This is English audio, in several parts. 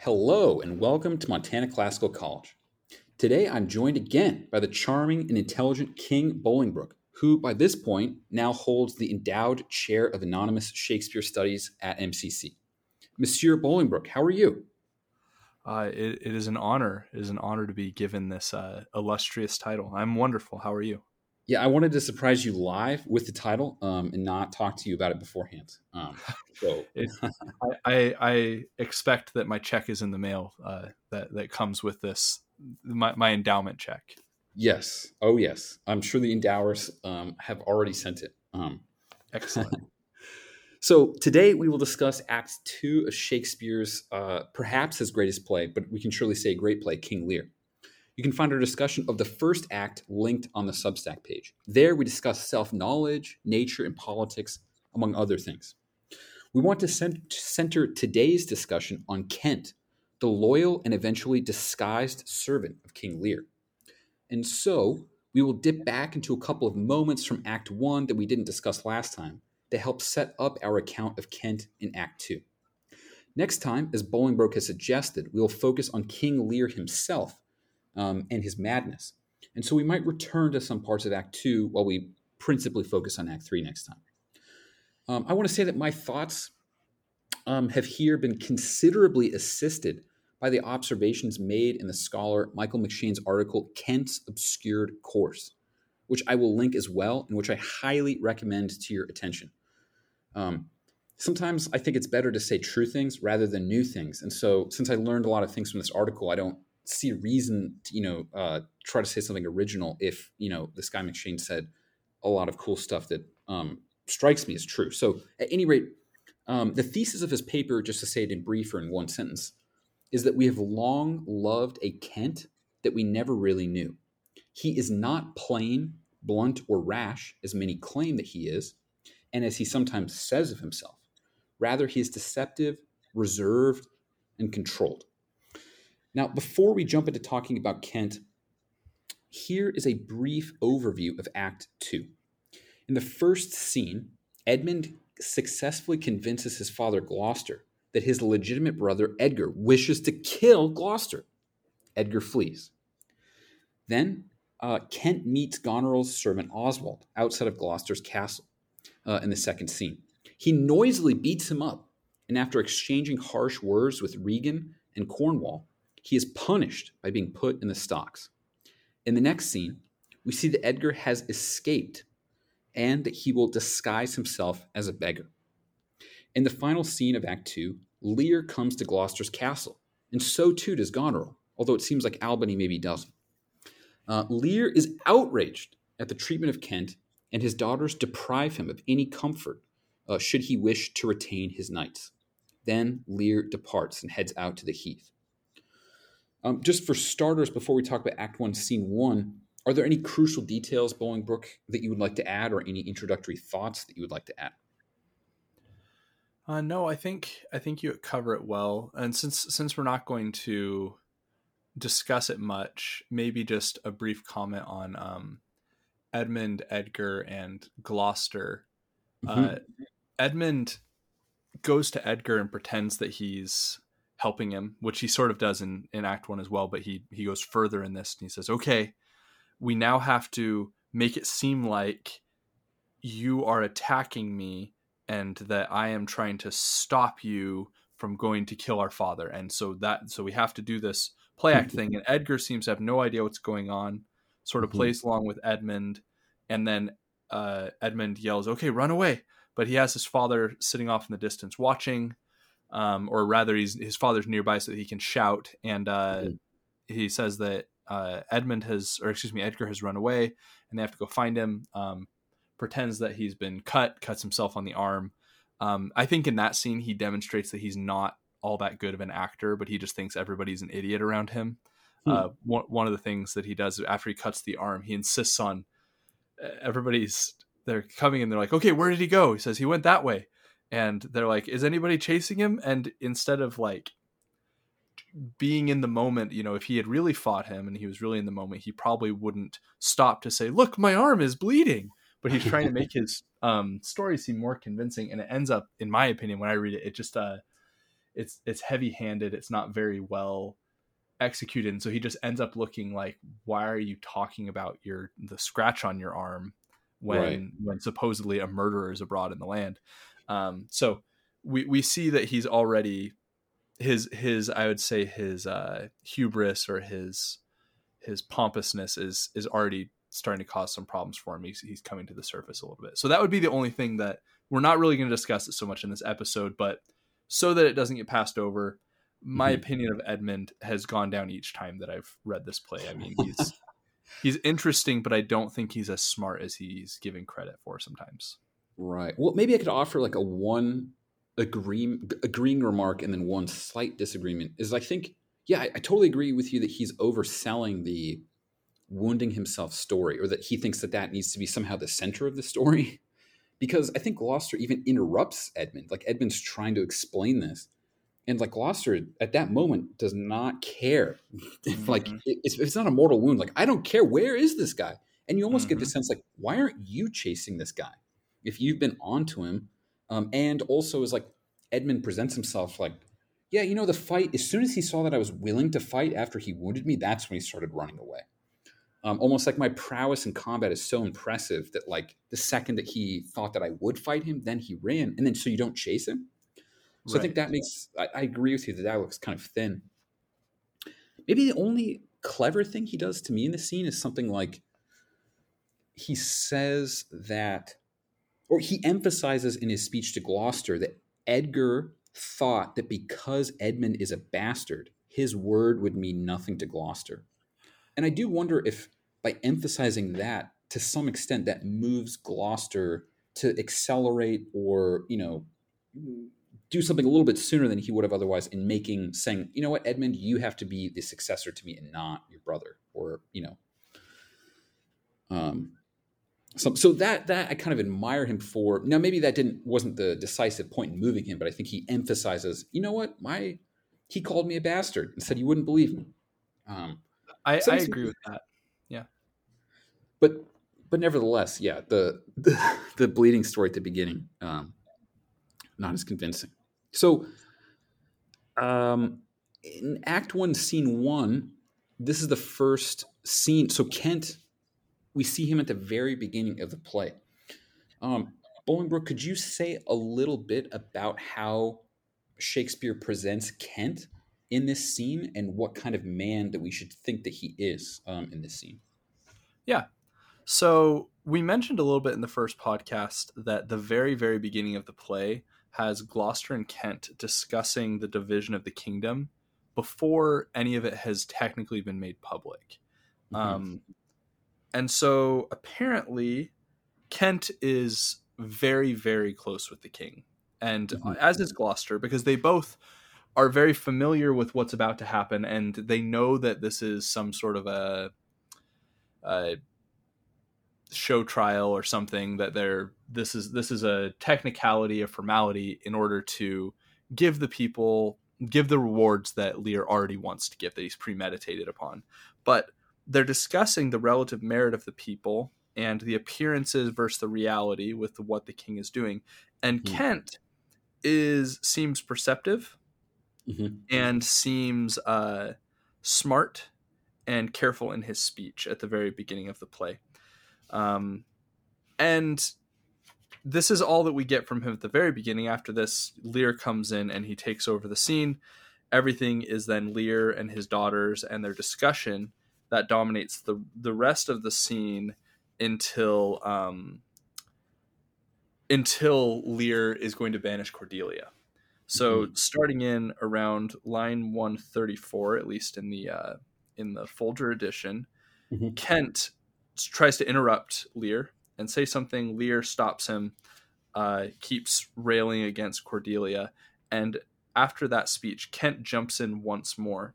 Hello, and welcome to Montana Classical College. Today I'm joined again by the charming and intelligent King Bolingbroke, who by this point now holds the endowed chair of anonymous Shakespeare studies at MCC. Monsieur Bolingbroke, how are you? Uh, it, it is an honor. It is an honor to be given this uh, illustrious title. I'm wonderful. How are you? Yeah, I wanted to surprise you live with the title um, and not talk to you about it beforehand. Um, so I, I, expect that my check is in the mail uh, that that comes with this my, my endowment check. Yes. Oh, yes. I'm sure the endowers um, have already sent it. Um, Excellent. so today we will discuss Act Two of Shakespeare's uh, perhaps his greatest play, but we can surely say great play, King Lear. You can find our discussion of the first act linked on the Substack page. There, we discuss self knowledge, nature, and politics, among other things. We want to center today's discussion on Kent, the loyal and eventually disguised servant of King Lear. And so, we will dip back into a couple of moments from Act 1 that we didn't discuss last time to help set up our account of Kent in Act 2. Next time, as Bolingbroke has suggested, we will focus on King Lear himself um, and his madness. And so we might return to some parts of Act Two while we principally focus on Act Three next time. Um, I want to say that my thoughts um, have here been considerably assisted by the observations made in the scholar Michael McShane's article, Kent's Obscured Course, which I will link as well, and which I highly recommend to your attention. Um, sometimes I think it's better to say true things rather than new things. And so, since I learned a lot of things from this article, I don't see a reason to, you know, uh, try to say something original if, you know, the Sky McShane said a lot of cool stuff that um, strikes me as true. So, at any rate, um, the thesis of his paper, just to say it in brief or in one sentence, is that we have long loved a Kent that we never really knew. He is not plain, blunt, or rash, as many claim that he is, and as he sometimes says of himself. Rather, he is deceptive, reserved, and controlled. Now, before we jump into talking about Kent, here is a brief overview of Act 2. In the first scene, Edmund successfully convinces his father Gloucester that his legitimate brother Edgar wishes to kill Gloucester. Edgar flees. Then uh, Kent meets Goneril's servant Oswald outside of Gloucester's castle uh, in the second scene. He noisily beats him up, and after exchanging harsh words with Regan and Cornwall, he is punished by being put in the stocks. In the next scene, we see that Edgar has escaped and that he will disguise himself as a beggar. In the final scene of Act 2, Lear comes to Gloucester's castle, and so too does Goneril, although it seems like Albany maybe doesn't. Uh, Lear is outraged at the treatment of Kent, and his daughters deprive him of any comfort uh, should he wish to retain his knights. Then Lear departs and heads out to the heath. Um, just for starters, before we talk about Act One, Scene One, are there any crucial details, Bolingbroke, that you would like to add, or any introductory thoughts that you would like to add? Uh, no, I think I think you cover it well. And since since we're not going to discuss it much, maybe just a brief comment on um, Edmund, Edgar, and Gloucester. Mm-hmm. Uh, Edmund goes to Edgar and pretends that he's helping him, which he sort of does in, in Act One as well. But he he goes further in this and he says, "Okay, we now have to make it seem like you are attacking me and that I am trying to stop you from going to kill our father." And so that so we have to do this play act thing. And Edgar seems to have no idea what's going on. Sort of mm-hmm. plays along with Edmund, and then uh, Edmund yells, "Okay, run away!" But he has his father sitting off in the distance watching um, or rather, he's, his father's nearby so that he can shout. And uh, mm-hmm. he says that uh, Edmund has, or excuse me, Edgar has run away, and they have to go find him. Um, pretends that he's been cut, cuts himself on the arm. Um, I think in that scene he demonstrates that he's not all that good of an actor, but he just thinks everybody's an idiot around him. Hmm. Uh, one, one of the things that he does after he cuts the arm, he insists on everybody's they're coming and they're like, okay, where did he go? He says he went that way and they're like is anybody chasing him and instead of like being in the moment you know if he had really fought him and he was really in the moment he probably wouldn't stop to say look my arm is bleeding but he's trying to make his um, story seem more convincing and it ends up in my opinion when i read it it just uh it's it's heavy handed. It's not very well executed, and so he just ends up looking like, why are you talking about your the scratch on your arm when Right. when supposedly a murderer is abroad in the land? Um, so we we see that he's already his his I would say his uh, hubris or his his pompousness is is already starting to cause some problems for him. He's he's coming to the surface a little bit. So that would be the only thing that we're not really going to discuss it so much in this episode, but so that it doesn't get passed over. My Mhm. opinion of Edmund has gone down each time that I've read this play. I mean, he's he's interesting, but I don't think he's as smart as he's given credit for sometimes. Right. Well, maybe I could offer like a one agree, agreeing remark and then one slight disagreement. Is I think, yeah, I, I totally agree with you that he's overselling the wounding himself story, or that he thinks that that needs to be somehow the center of the story. Because I think Gloucester even interrupts Edmund. Like Edmund's trying to explain this, and like Gloucester at that moment does not care. if like it- it's, it's not a mortal wound. Like I don't care. Where is this guy? And you almost get the Mhm. sense like, why aren't you chasing this guy? If you've been onto him, um, and also is like Edmund presents himself like, yeah, you know, the fight. As soon as he saw that I was willing to fight after he wounded me, that's when he started running away. Um, almost like my prowess in combat is so impressive that like the second that he thought that I would fight him, then he ran, and then so you don't chase him. So I think that makes I, I agree with you that that looks kind of thin. Maybe the only clever thing he does to me in the scene is something like he says that, or he emphasizes in his speech to Gloucester that Edgar thought that because Edmund is a bastard, his word would mean nothing to Gloucester. And I do wonder if by emphasizing that, to some extent, that moves Gloucester to accelerate or, you know, do something a little bit sooner than he would have otherwise in making saying, you know what, Edmund, you have to be the successor to me and not your brother, or you know, um, so so that that I kind of admire him for. Now maybe that didn't wasn't the decisive point in moving him, but I think he emphasizes, you know what, my he called me a bastard and said you wouldn't believe me. Um, I, I agree with that. Yeah, but but nevertheless, yeah, the the, the bleeding story at the beginning, um, not as convincing. So, um, in Act One, Scene One, this is the first scene. So Kent, we see him at the very beginning of the play. Um, Bolingbroke, could you say a little bit about how Shakespeare presents Kent in this scene and what kind of man that we should think that he is um, in this scene? Yeah. So we mentioned a little bit in the first podcast that the very, very beginning of the play has Gloucester and Kent discussing the division of the kingdom before any of it has technically been made public. Mhm. Um, and so apparently, Kent is very, very close with the king, and Mhm. as is Gloucester, because they both are very familiar with what's about to happen, and they know that this is some sort of a, a show trial or something that they're this is this is a technicality, a formality in order to give the people give the rewards that Lear already wants to give that he's premeditated upon. But they're discussing the relative merit of the people and the appearances versus the reality with what the king is doing. And Hmm. Kent is seems perceptive Mhm. and seems uh, smart and careful in his speech at the very beginning of the play. Um, and this is all that we get from him at the very beginning. After this, Lear comes in and he takes over the scene. Everything is then Lear and his daughters and their discussion that dominates the the rest of the scene until um, until Lear is going to banish Cordelia. So starting in around line 134, at least in the uh, in the Folger edition, Mhm. Kent tries to interrupt Lear and say something. Lear stops him, uh, keeps railing against Cordelia, and after that speech, Kent jumps in once more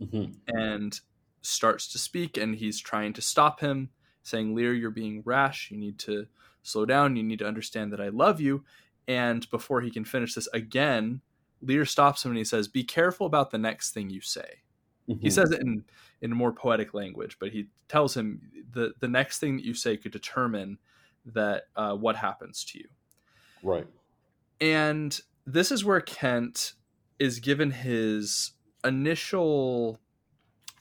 Mhm. and starts to speak and he's trying to stop him saying lear you're being rash. You need to slow down. You need to understand that i love you. And before he can finish this again lear stops him and he says be careful about the next thing you say. He Mhm. says it in in more poetic language but he tells him the the next thing that you say could determine that uh, what happens to you. Right. and this is where Kent is given his initial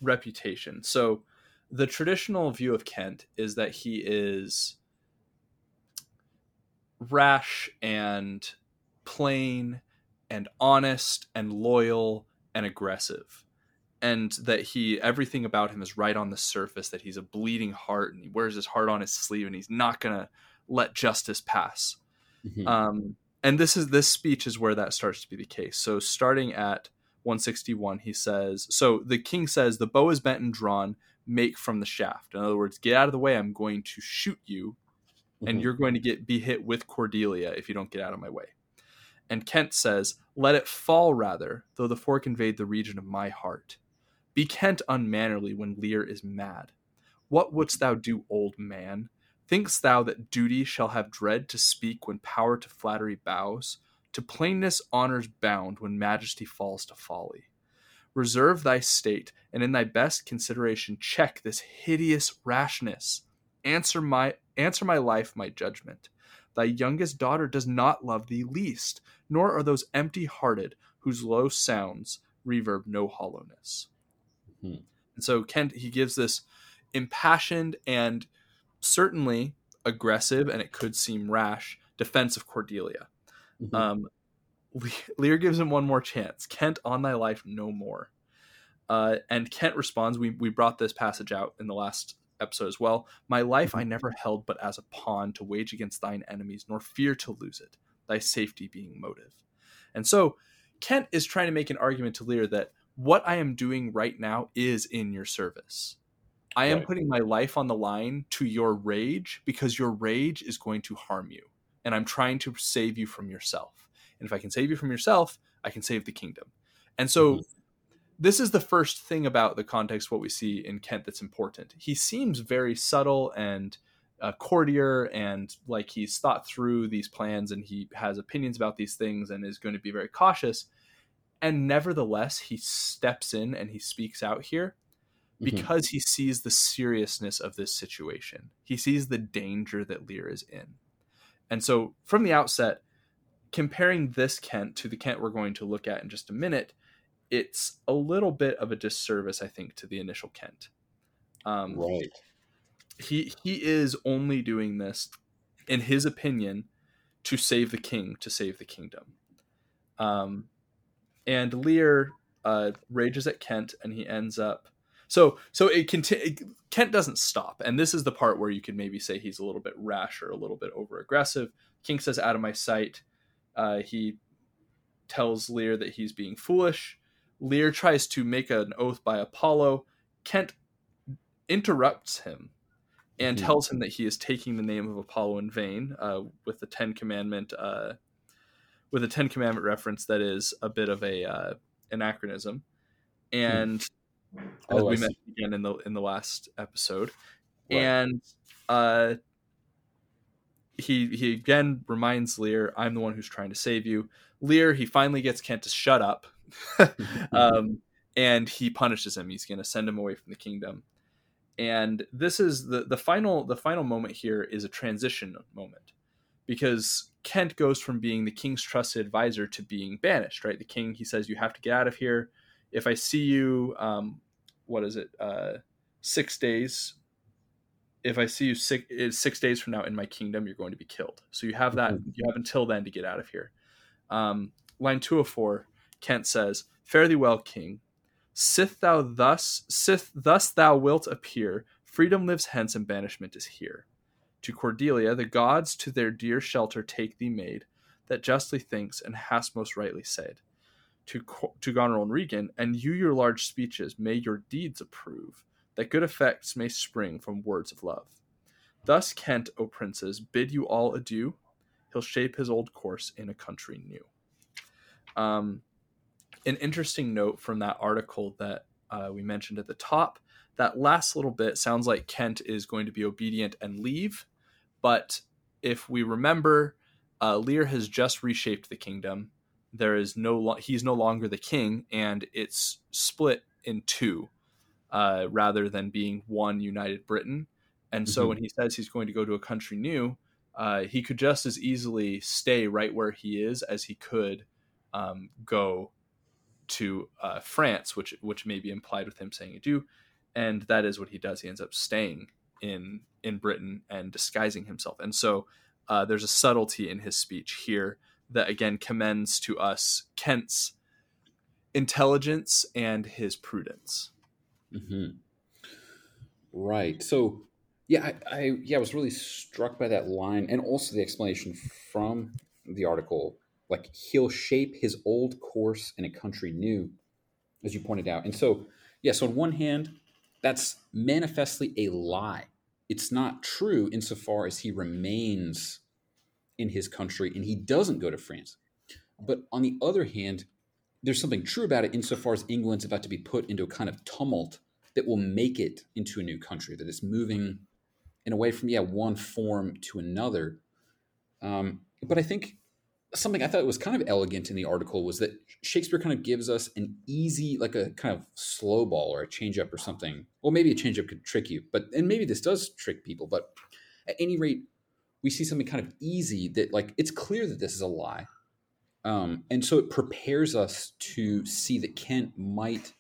reputation. So the traditional view of Kent is that he is rash and plain and honest and loyal and aggressive and that he everything about him is right on the surface that he's a bleeding heart and he wears his heart on his sleeve and he's not going to let justice pass mm-hmm. um, and this is this speech is where that starts to be the case so starting at 161 he says so the king says the bow is bent and drawn make from the shaft in other words get out of the way i'm going to shoot you and mm-hmm. you're going to get be hit with cordelia if you don't get out of my way and kent says let it fall rather though the fork invade the region of my heart be Kent unmannerly when Lear is mad. What wouldst thou do, old man? Think'st thou that duty shall have dread to speak when power to flattery bows? To plainness honour's bound when majesty falls to folly. Reserve thy state, and in thy best consideration check this hideous rashness. Answer my answer my life, my judgment. Thy youngest daughter does not love thee least, nor are those empty hearted whose low sounds reverb no hollowness. Hmm. And so Kent he gives this impassioned and certainly aggressive, and it could seem rash defense of Cordelia. Mm-hmm. Um, Lear gives him one more chance. Kent, on thy life, no more. Uh, and Kent responds, we, we brought this passage out in the last episode as well. My life I mm-hmm. never held but as a pawn to wage against thine enemies, nor fear to lose it, thy safety being motive. And so Kent is trying to make an argument to Lear that what I am doing right now is in your service. I am right. putting my life on the line to your rage because your rage is going to harm you. And I'm trying to save you from yourself. And if I can save you from yourself, I can save the kingdom. And so mm-hmm. this is the first thing about the context what we see in Kent that's important. He seems very subtle and uh, courtier and like he's thought through these plans and he has opinions about these things and is going to be very cautious and nevertheless he steps in and he speaks out here mm-hmm. because mm-hmm. he sees the seriousness of this situation he sees the danger that lear is in and so from the outset comparing this kent to the kent we're going to look at in just a minute it's a little bit of a disservice i think to the initial kent um, right he he is only doing this in his opinion to save the king to save the kingdom um, and Lear uh, rages at Kent, and he ends up. So so it, conti- Kent doesn't stop, and this is the part where you could maybe say he's a little bit rash or a little bit over aggressive. King says, "Out of my sight." Uh, he tells Lear that he's being foolish. Lear tries to make an oath by Apollo. Kent interrupts him and mm-hmm. tells him that he is taking the name of Apollo in vain, uh, with the Ten Commandment uh, with a Ten Commandment reference that is a bit of a uh, anachronism, and oh, as we mentioned again in the in the last episode, right. and uh, he he again reminds Lear, "I'm the one who's trying to save you." Lear he finally gets Kent to shut up, um, and he punishes him. He's going to send him away from the kingdom. And this is the the final the final moment here is a transition moment because Kent goes from being the king's trusted advisor to being banished, right? The king, he says, you have to get out of here. If I see you, um, what is it, uh, six days, if I see you six, six days from now in my kingdom, you're going to be killed. So you have that, mm-hmm. you have until then to get out of here. Um, line 204, Kent says, Fare thee well, king. Sith thou thus, sith thus thou wilt appear, freedom lives hence and banishment is here to Cordelia, the gods to their dear shelter take thee maid, that justly thinks and hast most rightly said. To, to Goneril and Regan, and you your large speeches, may your deeds approve, that good effects may spring from words of love. Thus Kent, O princes, bid you all adieu. He'll shape his old course in a country new. Um, an interesting note from that article that uh, we mentioned at the top that last little bit sounds like Kent is going to be obedient and leave. But if we remember, uh, Lear has just reshaped the kingdom. There is no lo- he's no longer the king, and it's split in two, uh, rather than being one united Britain. And mm-hmm. so when he says he's going to go to a country new, uh, he could just as easily stay right where he is as he could um, go to uh, France, which which may be implied with him saying adieu, and that is what he does. He ends up staying in in Britain and disguising himself, and so uh, there's a subtlety in his speech here that again commends to us Kent's intelligence and his prudence. Mm-hmm. Right. So, yeah, I, I yeah I was really struck by that line, and also the explanation from the article. Like he'll shape his old course in a country new, as you pointed out. And so, yeah. So on one hand, that's manifestly a lie. It's not true insofar as he remains in his country and he doesn't go to France. But on the other hand, there's something true about it insofar as England's about to be put into a kind of tumult that will make it into a new country, that is moving in a way from, yeah, one form to another. Um, but I think something I thought was kind of elegant in the article was that Shakespeare kind of gives us an easy, like a kind of slow ball or a change up or something. Well, maybe a change up could trick you, but and maybe this does trick people. But at any rate, we see something kind of easy that like it's clear that this is a lie, um, and so it prepares us to see that Kent might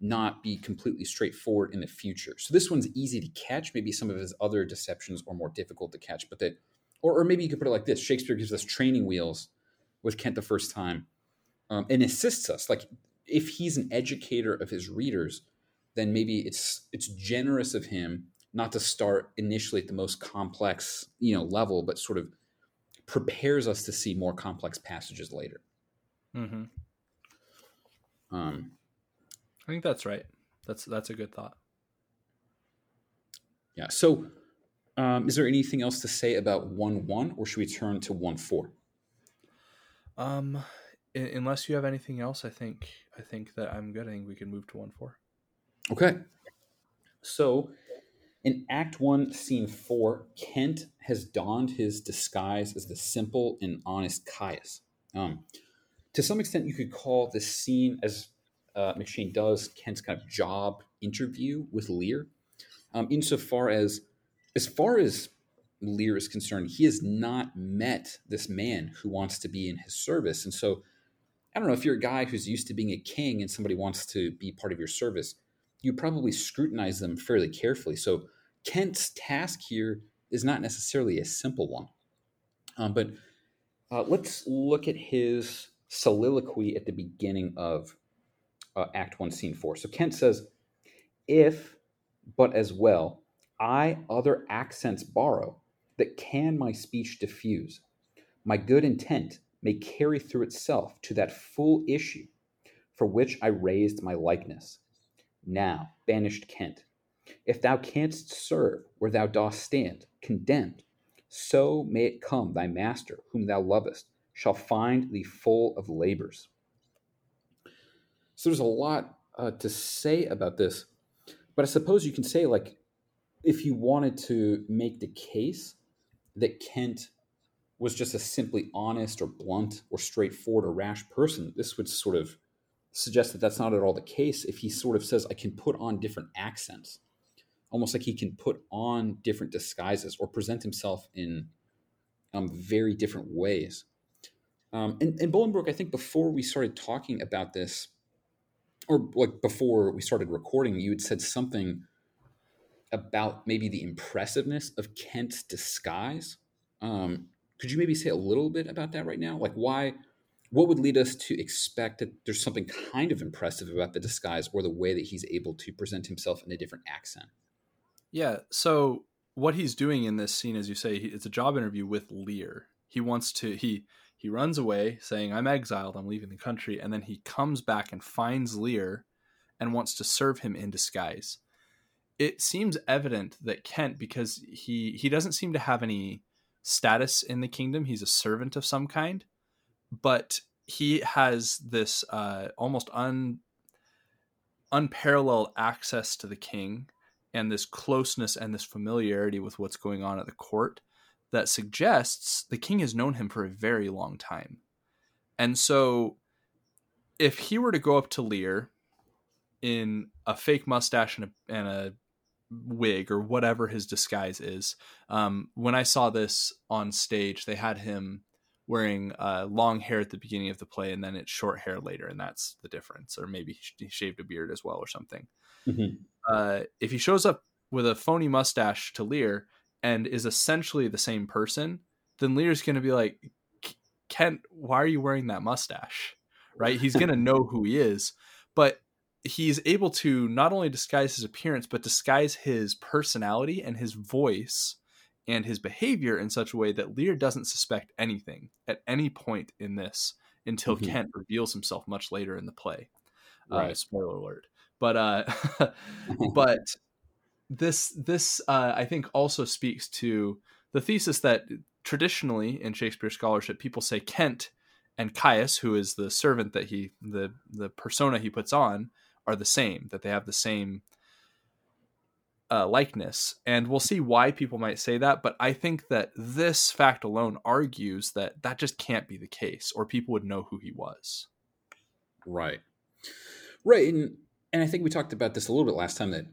not be completely straightforward in the future. So this one's easy to catch. Maybe some of his other deceptions are more difficult to catch, but that, or, or maybe you could put it like this: Shakespeare gives us training wheels with Kent the first time, um, and assists us. Like if he's an educator of his readers, then maybe it's it's generous of him not to start initially at the most complex you know level, but sort of prepares us to see more complex passages later. Mm-hmm. Um, I think that's right. That's that's a good thought. Yeah. So, um, is there anything else to say about one one, or should we turn to one four? Um, unless you have anything else, I think I think that I'm good. I think we can move to one four. Okay. So, in Act One, Scene Four, Kent has donned his disguise as the simple and honest Caius. Um, to some extent, you could call this scene as uh, McShane does Kent's kind of job interview with Lear, um, insofar as, as far as Lear is concerned, he has not met this man who wants to be in his service. And so, I don't know if you're a guy who's used to being a king and somebody wants to be part of your service, you probably scrutinize them fairly carefully. So, Kent's task here is not necessarily a simple one. Um, but uh, let's look at his soliloquy at the beginning of uh, Act 1, Scene 4. So Kent says, If, but as well, I other accents borrow, that can my speech diffuse, my good intent may carry through itself to that full issue for which I raised my likeness. Now, banished Kent, if thou canst serve where thou dost stand, condemned, so may it come thy master, whom thou lovest, shall find thee full of labors. So there's a lot uh, to say about this, but I suppose you can say like, if you wanted to make the case that Kent was just a simply honest or blunt or straightforward or rash person, this would sort of suggest that that's not at all the case. If he sort of says, "I can put on different accents," almost like he can put on different disguises or present himself in um, very different ways. Um, and, and I think before we started talking about this, or like before we started recording, you had said something about maybe the impressiveness of Kent's disguise. Um, could you maybe say a little bit about that right now? Like why, what would lead us to expect that there's something kind of impressive about the disguise or the way that he's able to present himself in a different accent? Yeah. So what he's doing in this scene, as you say, it's a job interview with Lear. He wants to he he runs away saying, I'm exiled, I'm leaving the country. And then he comes back and finds Lear and wants to serve him in disguise. It seems evident that Kent, because he, he doesn't seem to have any status in the kingdom, he's a servant of some kind, but he has this uh, almost un, unparalleled access to the king and this closeness and this familiarity with what's going on at the court that suggests the king has known him for a very long time. And so if he were to go up to Lear in a fake mustache and a, and a wig or whatever his disguise is, um, when I saw this on stage, they had him wearing uh, long hair at the beginning of the play and then it's short hair later, and that's the difference. Or maybe he shaved a beard as well or something. Mm-hmm. Uh, if he shows up with a phony mustache to Lear and is essentially the same person, then Lear's going to be like, Kent, why are you wearing that mustache? Right? He's going to know who he is, but he's able to not only disguise his appearance, but disguise his personality and his voice and his behavior in such a way that Lear doesn't suspect anything at any point in this until mm-hmm. Kent reveals himself much later in the play. Uh, right. Uh, spoiler alert. But uh, but this this uh, I think also speaks to the thesis that traditionally in Shakespeare scholarship people say Kent and Caius, who is the servant that he the the persona he puts on, are the same. That they have the same uh, likeness. And we'll see why people might say that. But I think that this fact alone argues that that just can't be the case, or people would know who he was. Right. Right. And, and I think we talked about this a little bit last time that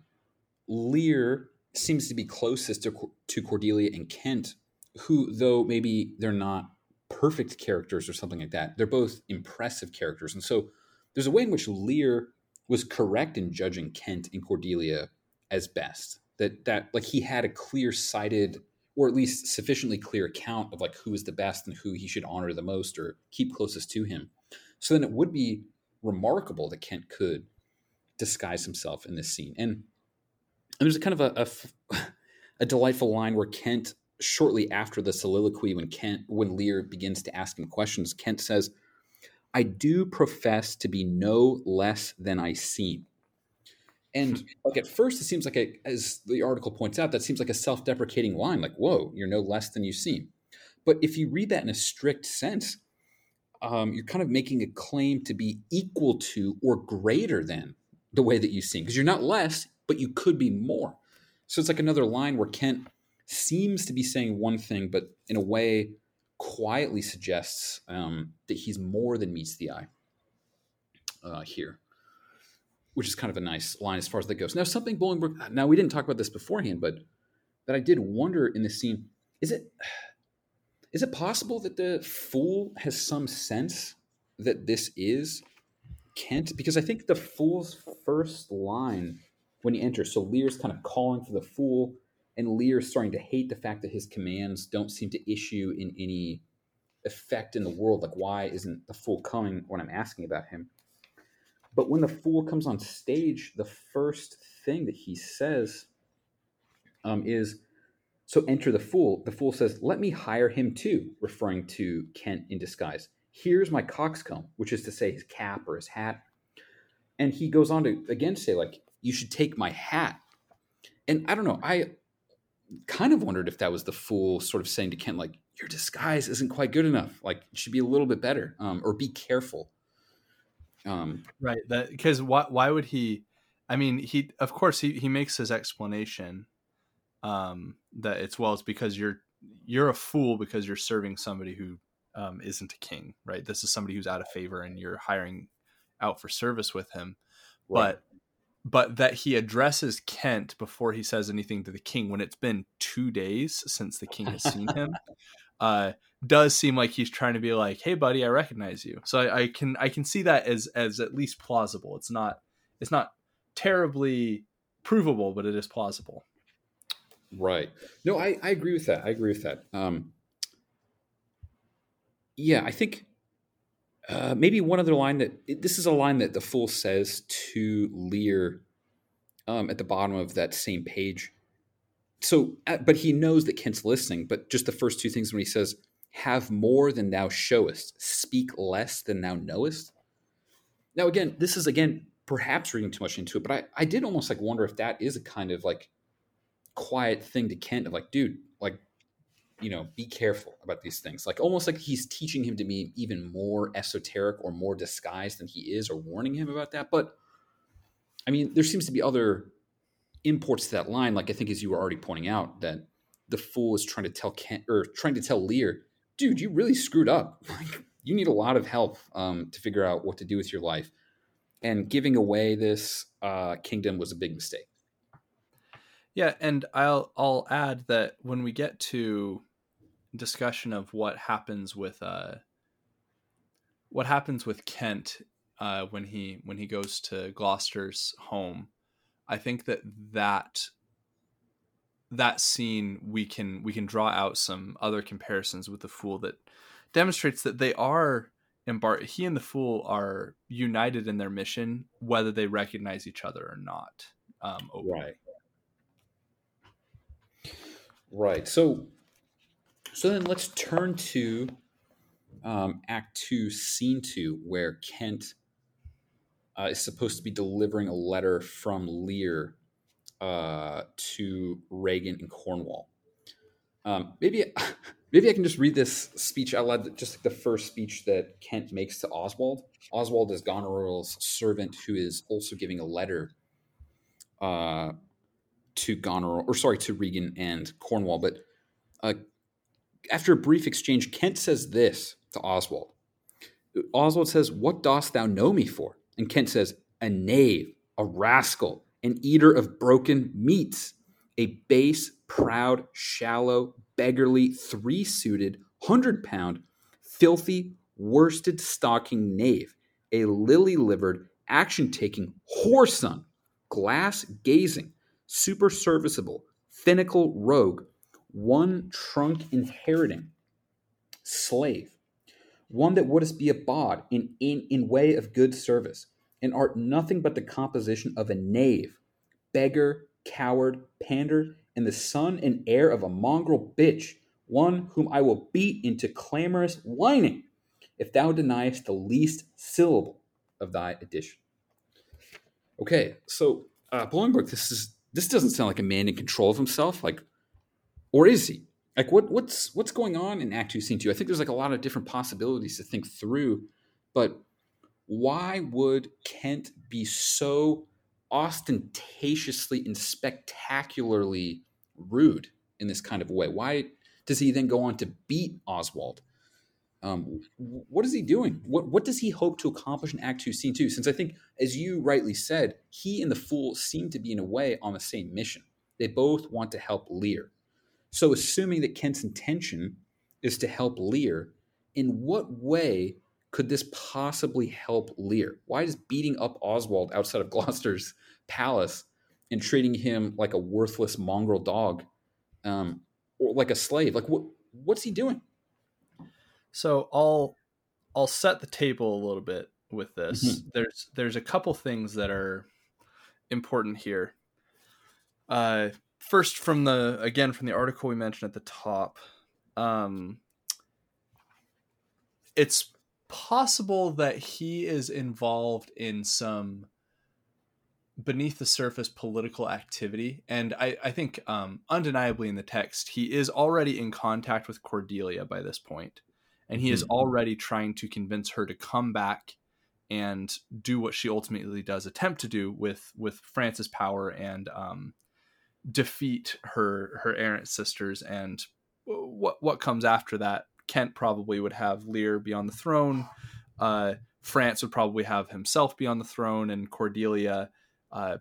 Lear seems to be closest to, to Cordelia and Kent, who, though maybe they're not perfect characters or something like that, they're both impressive characters. And so there's a way in which Lear was correct in judging Kent and Cordelia as best. That that like he had a clear sighted or at least sufficiently clear account of like who is the best and who he should honor the most or keep closest to him. So then it would be remarkable that Kent could disguise himself in this scene. And, there's a kind of a, a, a delightful line where Kent, shortly after the soliloquy, when Kent when Lear begins to ask him questions, Kent says, "I do profess to be no less than I seem." And like at first, it seems like a, as the article points out, that seems like a self-deprecating line. Like, "Whoa, you're no less than you seem." But if you read that in a strict sense, um, you're kind of making a claim to be equal to or greater than the way that you seem, because you're not less, but you could be more. So it's like another line where Kent seems to be saying one thing, but in a way quietly suggests um, that he's more than meets the eye uh, here which is kind of a nice line as far as that goes. Now, something Bolingbroke. Now, we didn't talk about this beforehand, but that I did wonder in this scene is it is it possible that the fool has some sense that this is Kent? Because I think the fool's first line when he enters, so Lear's kind of calling for the fool, and Lear's starting to hate the fact that his commands don't seem to issue in any effect in the world. Like, why isn't the fool coming when I'm asking about him? But when the fool comes on stage, the first thing that he says um, is, So enter the fool. The fool says, Let me hire him too, referring to Kent in disguise. Here's my coxcomb, which is to say his cap or his hat. And he goes on to again say, like, you should take my hat. And I don't know, I kind of wondered if that was the fool sort of saying to Kent, like, your disguise isn't quite good enough. Like, it should be a little bit better, um, or be careful. Um, right. Because why why would he? I mean, he of course he he makes his explanation um, that it's well, it's because you're you're a fool because you're serving somebody who um, not a king, right? This is somebody who's out of favor, and you're hiring out for service with him. Right. But but that he addresses Kent before he says anything to the king when it's been two days since the king has seen him uh, does seem like he's trying to be like, "Hey, buddy, I recognize you." So I, I, can I can see that as as at least plausible. It's not it's not terribly provable, but it is plausible. Right. No, I, I agree with that. I agree with that. Um, yeah, I think uh, maybe one other line that this is a line that the fool says to Lear um, at the bottom of that same page. So but he knows that kent's listening but just the first two things when he says have more than thou showest speak less than thou knowest. Now again this is again perhaps reading too much into it but i, I did almost like wonder if that is a kind of like quiet thing to kent of like dude you know be careful about these things like almost like he's teaching him to be even more esoteric or more disguised than he is or warning him about that but i mean there seems to be other imports to that line, like I think as you were already pointing out, that the fool is trying to tell Kent or trying to tell Lear, dude, you really screwed up. Like you need a lot of help um, to figure out what to do with your life. And giving away this uh, kingdom was a big mistake. Yeah, and I'll I'll add that when we get to discussion of what happens with uh, what happens with Kent uh, when he when he goes to Gloucester's home, I think that that that scene we can we can draw out some other comparisons with the fool that demonstrates that they are embark he and the fool are united in their mission whether they recognize each other or not um, right. Right. So so then let's turn to um, act two scene two where kent uh, is supposed to be delivering a letter from lear uh, to Regan and Cornwall. Um, maybe maybe I can just read this speech out loud, just like the first speech that Kent makes to Oswald. Oswald is Goneril's servant who is also giving a letter uh, to Goneril, or sorry, to Regan and Cornwall. But uh, after a brief exchange, Kent says this to Oswald. Oswald says, What dost thou know me for? And Kent says, A knave, a rascal, an eater of broken meats, a base, proud, shallow, beggarly, three suited, hundred pound, filthy, worsted stocking knave, a lily livered, action taking whoreson, glass gazing, super serviceable, finical rogue, one trunk inheriting, slave, one that wouldst be a bawd in, in, in way of good service, and art nothing but the composition of a knave, beggar, coward, pander, and the son and heir of a mongrel bitch, one whom I will beat into clamorous whining, if thou deniest the least syllable of thy addition. Okay, so uh, this is this doesn't sound like a man in control of himself, like, or is he? Like, what what's what's going on in Act Two, Scene Two? I think there's like a lot of different possibilities to think through, but why would Kent be so ostentatiously and spectacularly rude in this kind of way? Why does he then go on to beat Oswald? Um, what is he doing? What what does he hope to accomplish in Act Two, Scene Two? Since I think, as you rightly said, he and the fool seem to be in a way on the same mission. They both want to help Lear. So, assuming that Kent's intention is to help Lear, in what way could this possibly help Lear? Why is beating up Oswald outside of Gloucester's palace and treating him like a worthless mongrel dog, um, or like a slave? Like what? What's he doing? So I'll I'll set the table a little bit with this. Mm-hmm. There's there's a couple things that are important here. Uh, first, from the again from the article we mentioned at the top, um, it's possible that he is involved in some beneath the surface political activity and i, I think um, undeniably in the text he is already in contact with cordelia by this point and he mm-hmm. is already trying to convince her to come back and do what she ultimately does attempt to do with with France's power and um, defeat her her errant sisters and what what comes after that Kent probably would have Lear be on the throne. Uh, France would probably have himself be on the throne, and Cordelia. Uh,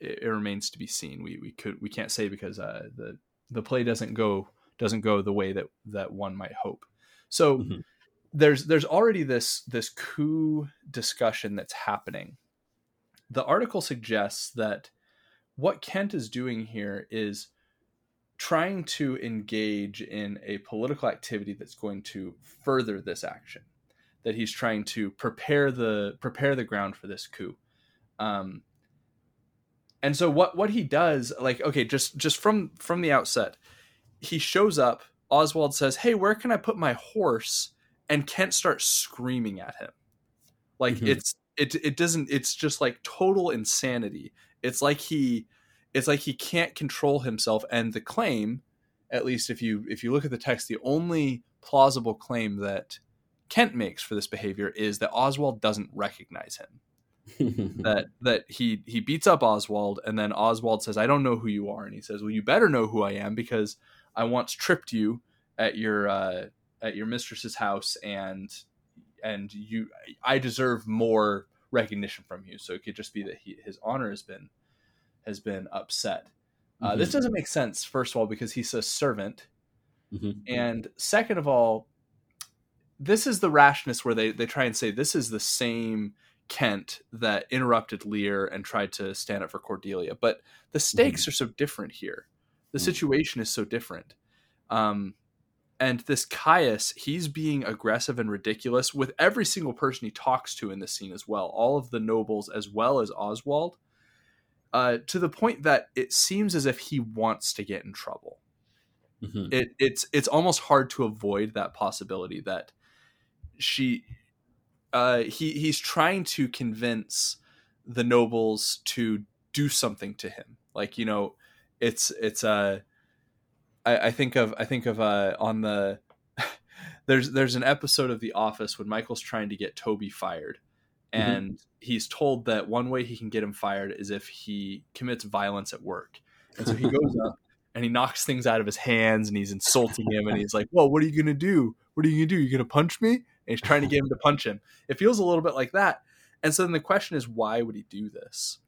it, it, remains to be seen. We we could we can't say because uh, the the play doesn't go doesn't go the way that that one might hope. So mm-hmm. there's there's already this this coup discussion that's happening. The article suggests that what Kent is doing here is trying to engage in a political activity that's going to further this action that he's trying to prepare the prepare the ground for this coup. Um, and so what what he does like okay just just from from the outset he shows up oswald says hey where can i put my horse? And kent starts screaming at him. Like mm-hmm. it's it it doesn't it's just like total insanity it's like he it's like he can't control himself and the claim at least if you if you look at the text the only plausible claim that kent makes for this behavior is that oswald doesn't recognize him. That that he he beats up oswald and then oswald says i don't know who you are and he says well you better know who i am because i once tripped you at your uh, at your mistress's house and and you i deserve more recognition from you. So it could just be that he, his honor has been has been upset. Uh, mm-hmm. This doesn't make sense, first of all, because he's a servant. Mm-hmm. And second of all, this is the rashness where they, they try and say this is the same Kent that interrupted Lear and tried to stand up for Cordelia. But the stakes mm-hmm. are so different here. The mm-hmm. situation is so different. Um, and this Caius, he's being aggressive and ridiculous with every single person he talks to in this scene as well, all of the nobles as well as Oswald, uh, to the point that it seems as if he wants to get in trouble. Mm-hmm. It, it's it's almost hard to avoid that possibility that she uh, he he's trying to convince the nobles to do something to him. Like you know, it's it's uh, I, I think of I think of uh, on the there's there's an episode of The Office when Michael's trying to get Toby fired. And mm-hmm. he's told that one way he can get him fired is if he commits violence at work, and so he goes up and he knocks things out of his hands and he's insulting him and he's like, "Well, what are you gonna do? What are you gonna do? You're gonna punch me?" And he's trying to get him to punch him. It feels a little bit like that. And so then the question is, why would he do this?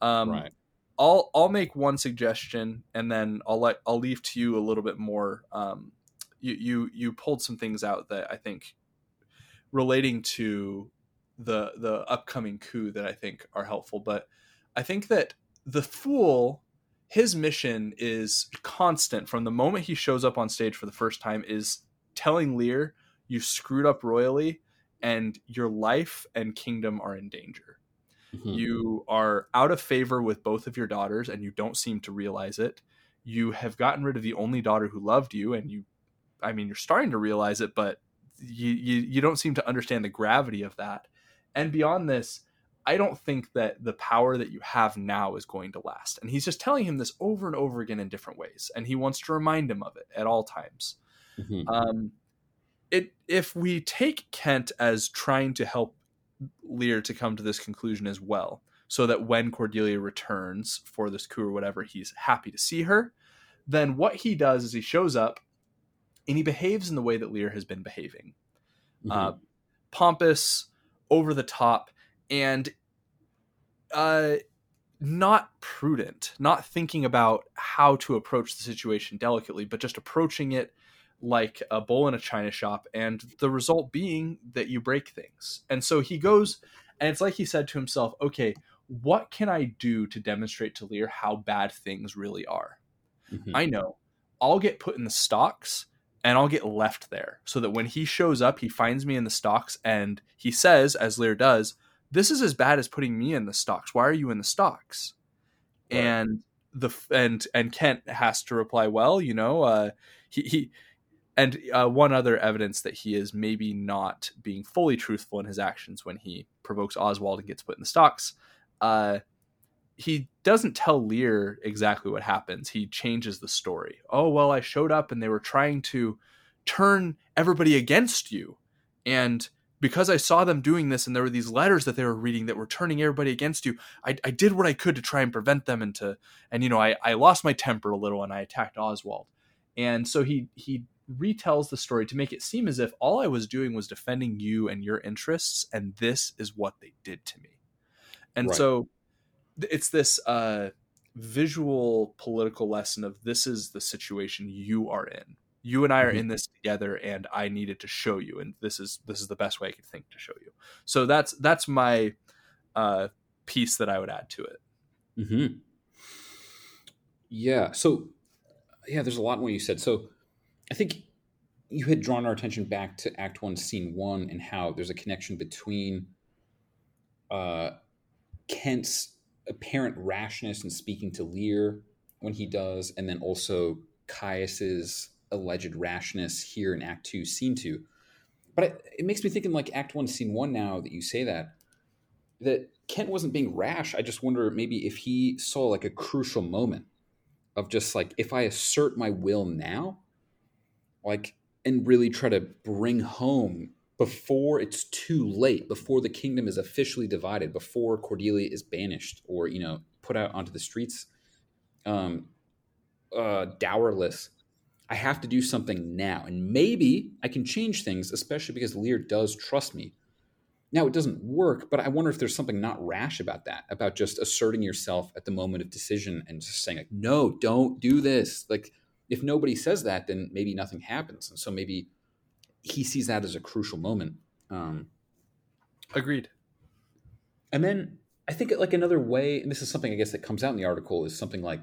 Um, right. I'll I'll make one suggestion and then I'll let I'll leave to you a little bit more. Um, you you you pulled some things out that I think relating to the the upcoming coup that I think are helpful. But I think that the fool his mission is constant from the moment he shows up on stage for the first time is telling Lear you screwed up royally and your life and kingdom are in danger. Mm-hmm. You are out of favor with both of your daughters and you don't seem to realize it. You have gotten rid of the only daughter who loved you and you I mean you're starting to realize it but you you, you don't seem to understand the gravity of that. And beyond this, I don't think that the power that you have now is going to last. And he's just telling him this over and over again in different ways, and he wants to remind him of it at all times. Mm-hmm. Um, it if we take Kent as trying to help Lear to come to this conclusion as well, so that when Cordelia returns for this coup or whatever, he's happy to see her. Then what he does is he shows up, and he behaves in the way that Lear has been behaving, mm-hmm. uh, pompous, over the top and uh, not prudent, not thinking about how to approach the situation delicately, but just approaching it like a bull in a china shop, and the result being that you break things. And so he goes, and it's like he said to himself, okay, what can I do to demonstrate to Lear how bad things really are? Mm-hmm. I know I'll get put in the stocks and I'll get left there so that when he shows up, he finds me in the stocks and he says, as Lear does, this is as bad as putting me in the stocks. Why are you in the stocks? Right. And the and and Kent has to reply, well, you know, uh, he he and uh, one other evidence that he is maybe not being fully truthful in his actions when he provokes Oswald and gets put in the stocks. Uh, he doesn't tell Lear exactly what happens. He changes the story. Oh well, I showed up and they were trying to turn everybody against you, and because I saw them doing this and there were these letters that they were reading that were turning everybody against you, I, I did what I could to try and prevent them and to and you know I, I lost my temper a little and I attacked Oswald. And so he he retells the story to make it seem as if all I was doing was defending you and your interests and this is what they did to me. And right. so it's this uh visual political lesson of this is the situation you are in you and I are mm-hmm. in this together and I needed to show you and this is this is the best way I could think to show you. So that's that's my uh piece that I would add to it. Mm-hmm. Yeah. So yeah, there's a lot more you said. So I think you had drawn our attention back to Act One, Scene One, and how there's a connection between uh, Kent's apparent rashness in speaking to Lear when he does, and then also Caius's alleged rashness here in Act Two, Scene Two. But it, it makes me think in like Act One, Scene One. Now that you say that, that Kent wasn't being rash. I just wonder maybe if he saw like a crucial moment of just like if I assert my will now, like and really try to bring home before it's too late, before the kingdom is officially divided, before Cordelia is banished or you know put out onto the streets, um, uh, dowerless. I have to do something now. And maybe I can change things, especially because Lear does trust me. Now, it doesn't work, but I wonder if there's something not rash about that, about just asserting yourself at the moment of decision and just saying, like, no, don't do this. Like, if nobody says that, then maybe nothing happens. And so maybe he sees that as a crucial moment. Um, Agreed. and then I think like another way, and this is something I guess that comes out in the article, is something like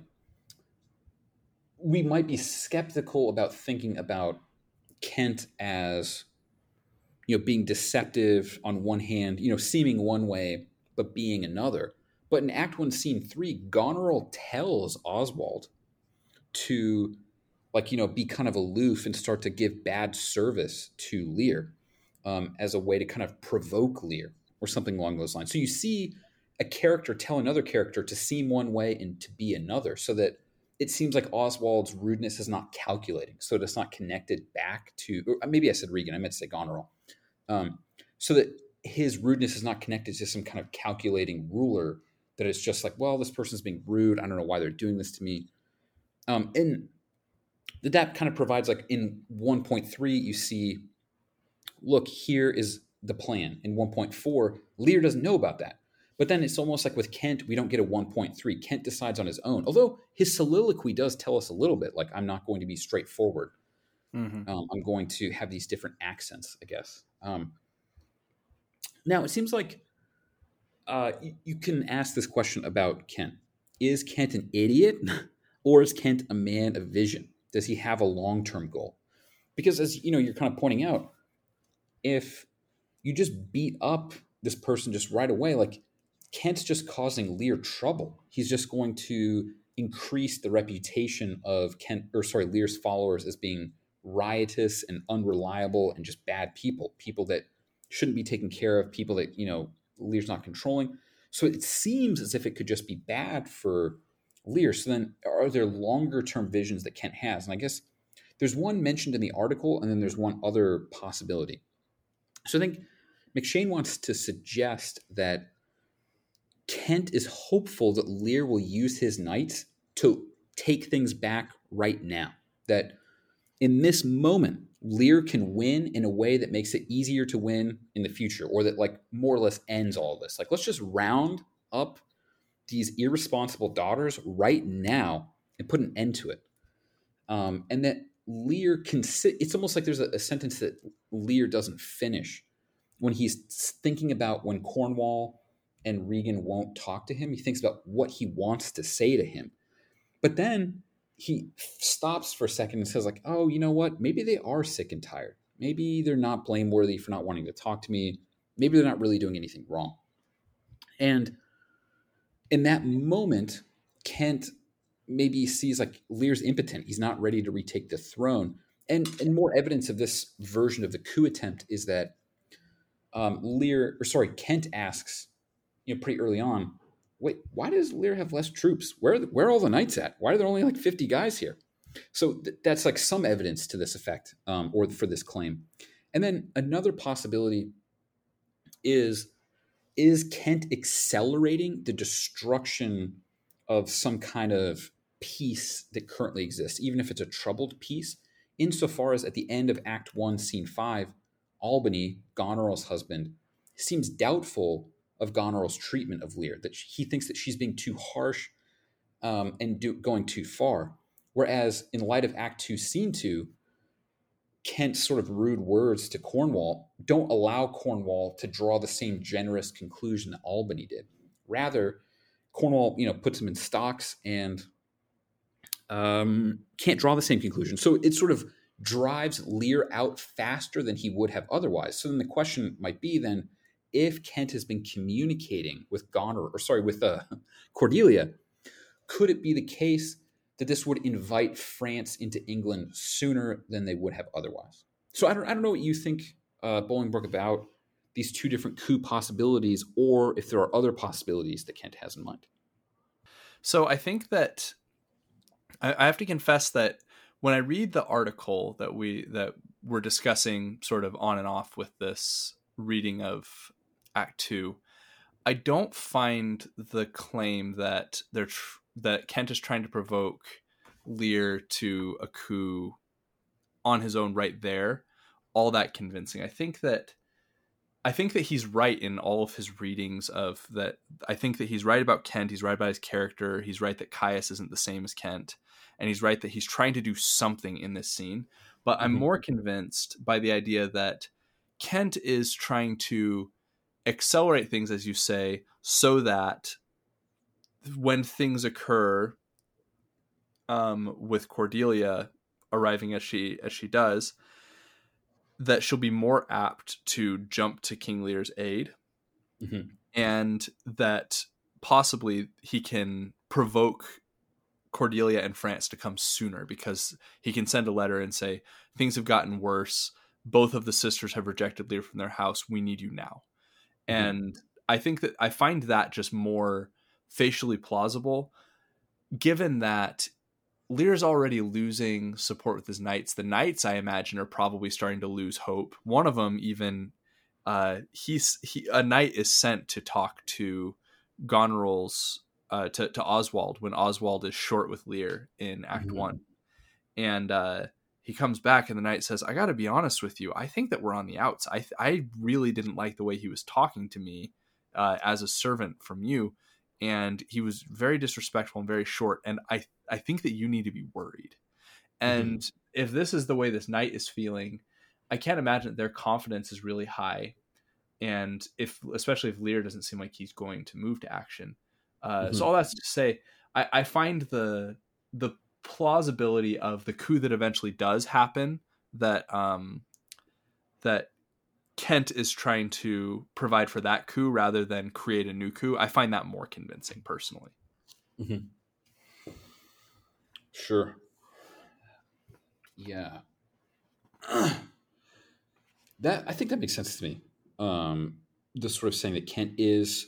we might be skeptical about thinking about Kent as you know being deceptive on one hand, you know, seeming one way but being another. But in Act One, Scene Three, Goneril tells Oswald to like you know be kind of aloof and start to give bad service to Lear um, as a way to kind of provoke Lear or something along those lines. So you see a character tell another character to seem one way and to be another, so that it seems like Oswald's rudeness is not calculating, so it's not connected back to. maybe I said Regan, I meant to say Goneril, um, so that his rudeness is not connected to some kind of calculating ruler. That it's just like, well, this person's being rude. I don't know why they're doing this to me. Um, and that kind of provides like in 1.3, you see, look, here is the plan. In 1.4, Lear doesn't know about that. But then it's almost like with Kent, we don't get a 1.3. Kent decides on his own. Although his soliloquy does tell us a little bit, like, I'm not going to be straightforward. Mm-hmm. Um, I'm going to have these different accents, I guess. Um, now, it seems like uh, you, you can ask this question about Kent Is Kent an idiot or is Kent a man of vision? Does he have a long term goal? Because, as you know, you're kind of pointing out, if you just beat up this person just right away, like Kent's just causing Lear trouble. He's just going to increase the reputation of Kent or sorry, Lear's followers as being riotous and unreliable and just bad people, people that shouldn't be taken care of, people that, you know, Lear's not controlling. So it seems as if it could just be bad for Lear. So then are there longer term visions that Kent has? And I guess there's one mentioned in the article, and then there's one other possibility. So I think McShane wants to suggest that Kent is hopeful that Lear will use his knights to take things back right now. That in this moment, Lear can win in a way that makes it easier to win in the future, or that like more or less ends all this. Like, let's just round up these irresponsible daughters right now and put an end to it. Um, and that Lear can sit, it's almost like there's a, a sentence that Lear doesn't finish when he's thinking about when Cornwall and Regan won't talk to him. He thinks about what he wants to say to him. But then he stops for a second and says, like, oh, you know what? Maybe they are sick and tired. Maybe they're not blameworthy for not wanting to talk to me. Maybe they're not really doing anything wrong. And in that moment, Kent maybe sees like Lear's impotent. He's not ready to retake the throne. And and more evidence of this version of the coup attempt is that um, Lear, or sorry, Kent asks you know, pretty early on, wait, why does Lear have less troops? Where are, the, where are all the knights at? Why are there only like 50 guys here? So th- that's like some evidence to this effect um, or for this claim. And then another possibility is is Kent accelerating the destruction of some kind of peace that currently exists, even if it's a troubled peace, insofar as at the end of Act 1, Scene 5, Albany, Goneril's husband, seems doubtful of Goneril's treatment of Lear, that he thinks that she's being too harsh um, and do, going too far. Whereas in light of Act Two, Scene Two, Kent's sort of rude words to Cornwall don't allow Cornwall to draw the same generous conclusion that Albany did. Rather, Cornwall, you know, puts him in stocks and um, can't draw the same conclusion. So it sort of drives Lear out faster than he would have otherwise. So then the question might be then, if Kent has been communicating with Goner, or sorry, with uh, Cordelia, could it be the case that this would invite France into England sooner than they would have otherwise? So I don't, I don't know what you think, uh, Bolingbroke, about these two different coup possibilities, or if there are other possibilities that Kent has in mind. So I think that I, I have to confess that when I read the article that we that we're discussing, sort of on and off with this reading of Act Two, I don't find the claim that they're tr- that Kent is trying to provoke Lear to a coup on his own right there all that convincing. I think that I think that he's right in all of his readings of that. I think that he's right about Kent. He's right about his character. He's right that Caius isn't the same as Kent, and he's right that he's trying to do something in this scene. But I'm Mhm. more convinced by the idea that Kent is trying to accelerate things, as you say, so that when things occur um, with Cordelia arriving as she as she does, that she'll be more apt to jump to King Lear's aid, Mhm. and that possibly he can provoke Cordelia and France to come sooner because he can send a letter and say things have gotten worse. Both of the sisters have rejected Lear from their house. We need you now. Mhm. And I think that I find that just more facially plausible, given that Lear's already losing support with his knights. The knights, I imagine, are probably starting to lose hope. One of them even uh, he's he a knight is sent to talk to Goneril's uh, to to Oswald when Oswald is short with Lear in Act Mhm. One, and uh, he comes back and the knight says, "I got to be honest with you. I think that we're on the outs. I I really didn't like the way he was talking to me uh, as a servant from you." And he was very disrespectful and very short. And I, I think that you need to be worried. And if this is the way this knight is feeling, I can't imagine that their confidence is really high. And if, especially if Lear doesn't seem like he's going to move to action. Uh, So Mhm. all that's to say, I, I find the the plausibility of the coup that eventually does happen that um that Kent is trying to provide for that coup rather than create a new coup. I find that more convincing personally. Mm-hmm. Sure. Yeah. that I think that makes sense to me. Um, the sort of saying that Kent is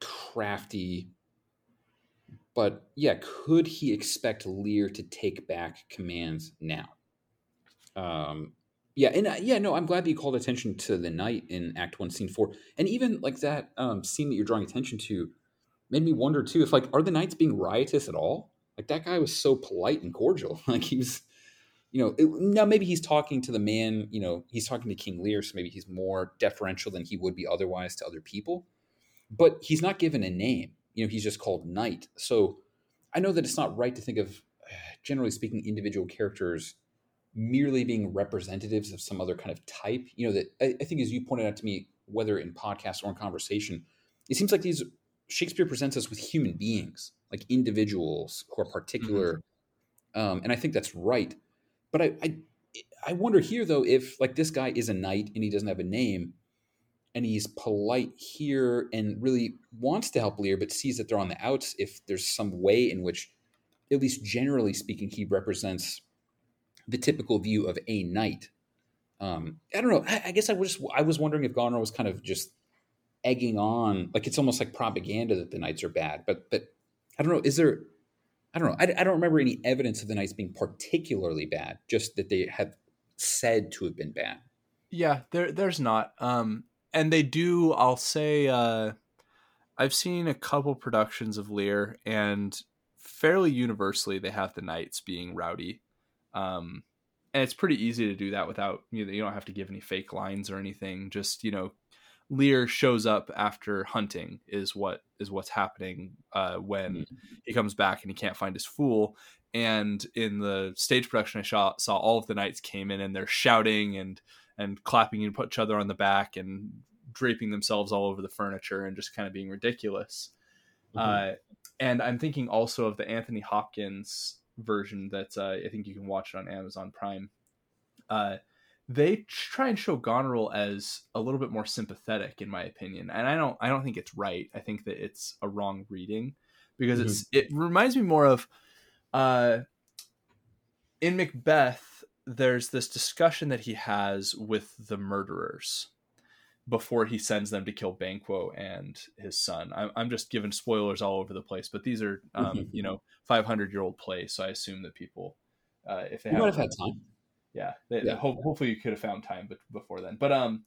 crafty, but yeah, could he expect Lear to take back commands now? Um, yeah, and uh, yeah, no, I'm glad that you called attention to the knight in Act One, Scene Four, and even like that um, scene that you're drawing attention to made me wonder too if like are the knights being riotous at all? Like that guy was so polite and cordial. Like he was, you know, it, now maybe he's talking to the man. You know, he's talking to King Lear, so maybe he's more deferential than he would be otherwise to other people. But he's not given a name. You know, he's just called Knight. So I know that it's not right to think of, generally speaking, individual characters merely being representatives of some other kind of type. You know, that I, I think as you pointed out to me, whether in podcast or in conversation, it seems like these Shakespeare presents us with human beings, like individuals who are particular, um, and I think that's right. But I, I, I wonder here though if like this guy is a knight and he doesn't have a name, and he's polite here and really wants to help Lear, but sees that they're on the outs. If there's some way in which, at least generally speaking, he represents the typical view of a knight. Um, I don't know. I, I guess I was just, I was wondering if Goneril was kind of just egging on, like it's almost like propaganda that the knights are bad. But but I don't know. Is there? I don't know. I, I don't remember any evidence of the knights being particularly bad. Just that they have said to have been bad. Yeah, there there's not. Um and they do I'll say uh I've seen a couple productions of Lear and fairly universally they have the knights being rowdy. Um and it's pretty easy to do that without you know you don't have to give any fake lines or anything. Just, you know, Lear shows up after hunting is what is what's happening uh when he comes back and he can't find his fool and in the stage production I saw, saw all of the knights came in and they're shouting and and clapping and put each other on the back and draping themselves all over the furniture and just kind of being ridiculous. Mhm. Uh, and I'm thinking also of the Anthony Hopkins version that uh, I think you can watch it on Amazon Prime. Uh, they try and show Goneril as a little bit more sympathetic, in my opinion, and I don't. I don't think it's right. I think that it's a wrong reading because it's. It reminds me more of, uh, in Macbeth. There's this discussion that he has with the murderers before he sends them to kill Banquo and his son. I'm, I'm just giving spoilers all over the place, but these are, um, Mhm. you know, 500 year old plays. So I assume that people, uh, if they have had time. yeah, they, Yeah. Ho- hopefully you could have found time but before then. But um,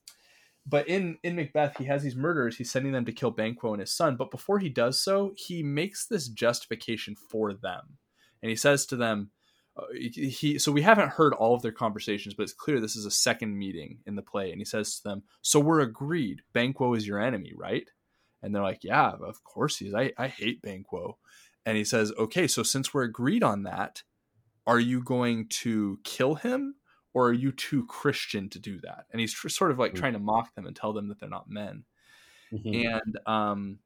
but in in Macbeth, he has these murderers. He's sending them to kill Banquo and his son. But before he does so, he makes this justification for them, and he says to them, uh, he so we haven't heard all of their conversations, but it's clear this is a second meeting in the play. And he says to them, "So we're agreed. Banquo is your enemy, right?" And they're like, "Yeah, of course he is. I I hate Banquo." And he says, "Okay, so since we're agreed on that." are you going to kill him or are you too Christian to do that? And he's tr- sort of like mm-hmm. trying to mock them and tell them that they're not men. Mm-hmm. And um,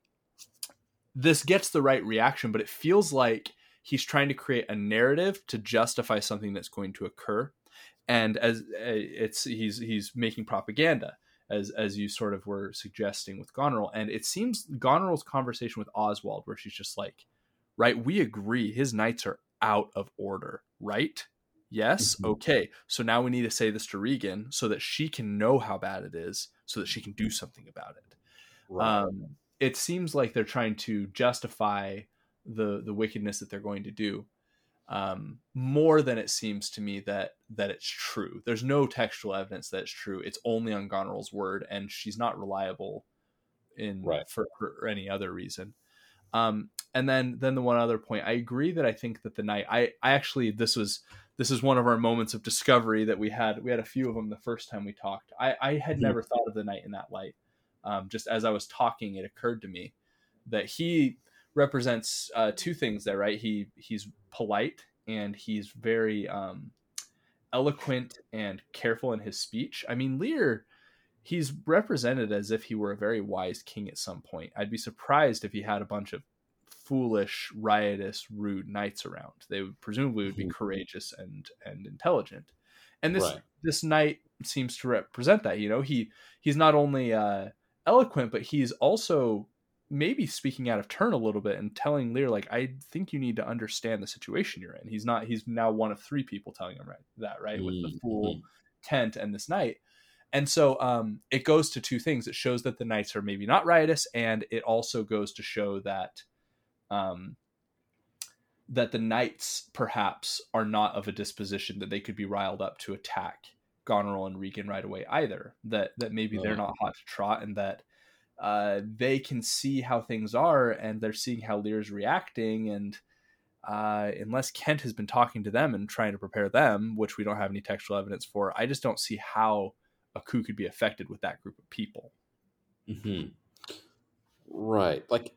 this gets the right reaction, but it feels like he's trying to create a narrative to justify something that's going to occur. And as uh, it's he's he's making propaganda as as you sort of were suggesting with Goneril. And it seems Goneril's conversation with Oswald, where she's just like, right, we agree his knights are out of order, right? Yes. Mm-hmm. Okay. So now we need to say this to Regan so that she can know how bad it is, so that she can do something about it. Right. Um, it seems like they're trying to justify the the wickedness that they're going to do um, more than it seems to me that that it's true. There's no textual evidence that it's true. It's only on Goneril's word, and she's not reliable in right. for, for any other reason. Um, and then then the one other point, I agree that I think that the knight I I actually this was this is one of our moments of discovery that we had. We had a few of them the first time we talked. I, I had mm-hmm. never thought of the knight in that light. Um, just as I was talking, it occurred to me that he represents uh, two things there, right? He he's polite and he's very um, eloquent and careful in his speech. I mean, Lear, he's represented as if he were a very wise king at some point. I'd be surprised if he had a bunch of foolish, riotous, rude knights around. They would presumably would be mm-hmm. courageous and and intelligent. And this right. this knight seems to represent that. You know, he he's not only uh, eloquent, but he's also maybe speaking out of turn a little bit and telling Lear like, I think you need to understand the situation you're in. He's not. He's now one of three people telling him right that right mm-hmm. with the fool, mm-hmm. And this knight. And so um, it goes to two things. It shows that the knights are maybe not riotous, and it also goes to show that um, that the knights perhaps are not of a disposition that they could be riled up to attack Goneril and Regan right away either. That that maybe they're not hot to trot, and that uh, they can see how things are, and they're seeing how Lear's reacting, and uh, unless Kent has been talking to them and trying to prepare them, which we don't have any textual evidence for, I just don't see how a coup could be affected with that group of people. Mm-hmm. Right, like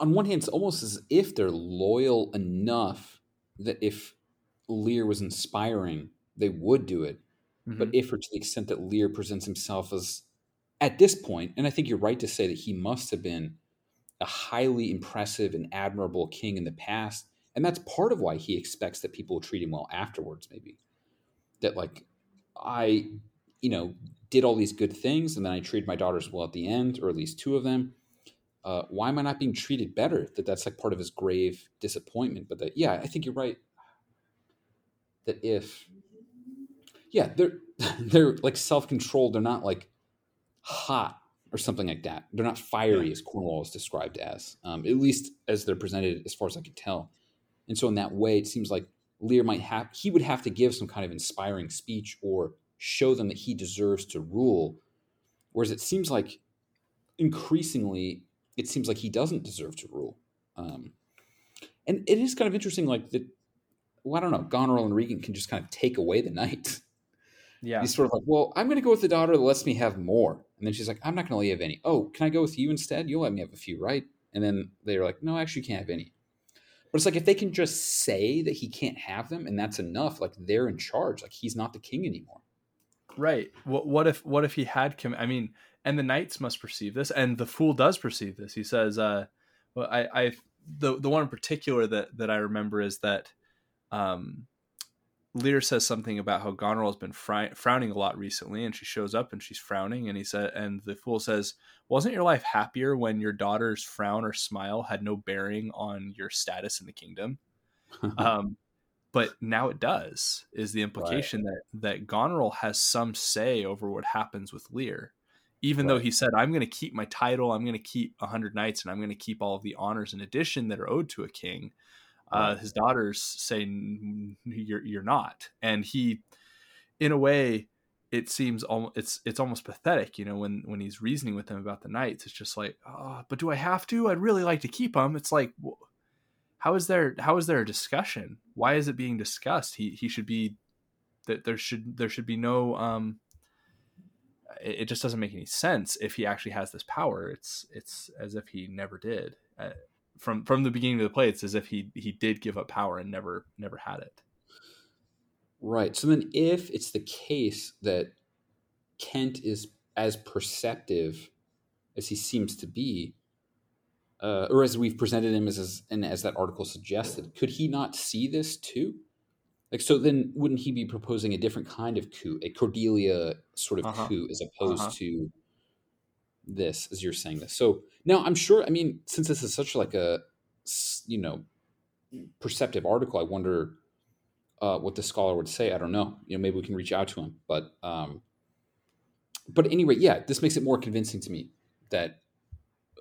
on one hand, it's almost as if they're loyal enough that if Lear was inspiring, they would do it. Mm-hmm. But if or to the extent that Lear presents himself as, at this point, and I think you're right to say that he must have been a highly impressive and admirable king in the past, and that's part of why he expects that people will treat him well afterwards. Maybe that like I, you know, did all these good things, and then I treated my daughters well at the end, or at least two of them uh, why am I not being treated better? That that's like part of his grave disappointment. But that, yeah, I think you're right. That if, yeah, they're they're like self controlled. They're not like hot or something like that. They're not fiery as Cornwall is described as, um, at least as they're presented, as far as I can tell. And so in that way, it seems like Lear might have he would have to give some kind of inspiring speech or show them that he deserves to rule. Whereas it seems like increasingly it seems like he doesn't deserve to rule. Um, and it is kind of interesting, like that. Well, I don't know. Goneril and Regan can just kind of take away the knight. Yeah, he's sort of like, well, I'm going to go with the daughter that lets me have more, and then she's like, I'm not going to let you have any. Oh, can I go with you instead? You'll let me have a few, right? And then they're like, no, actually, you can't have any. But it's like if they can just say that he can't have them, and that's enough. Like they're in charge. Like he's not the king anymore. Right. What, what if what if he had come? I mean, and the knights must perceive this, and the fool does perceive this. He says, uh, "Well, I, I, the the one in particular that that I remember is that." Um, Lear says something about how Goneril has been frowning a lot recently, and she shows up and she's frowning, and he said, and the fool says, "Wasn't your life happier when your daughter's frown or smile had no bearing on your status in the kingdom?" um, but now it does. Is the implication right. that that Goneril has some say over what happens with Lear? even right. though he said i'm going to keep my title i'm going to keep a 100 knights and i'm going to keep all of the honors in addition that are owed to a king uh, his daughters say you're, you're not. And he in a way it seems almost it's it's almost pathetic you know when when he's reasoning with them about the knights it's just like oh, but do i have to? I'd really like to keep them it's like how is there how is there a discussion? Why is it being discussed? He he should be that there should there should be no um it, it, just doesn't make any sense if he actually has this power. It's it's as if he never did. Uh, from from the beginning of the play, it's as if he he did give up power and never never had it. Right. So then, if it's the case that Kent is as perceptive as he seems to be, uh, or as we've presented him as, as and as that article suggested, could he not see this too? Like, so then wouldn't he be proposing a different kind of coup, a Cordelia sort of uh-huh. coup, as opposed uh-huh. to this, as you're saying this? So now I'm sure. I mean, since this is such like a you know perceptive article, I wonder uh, what the scholar would say. I don't know. You know, maybe we can reach out to him. But um, but anyway, yeah, this makes it more convincing to me that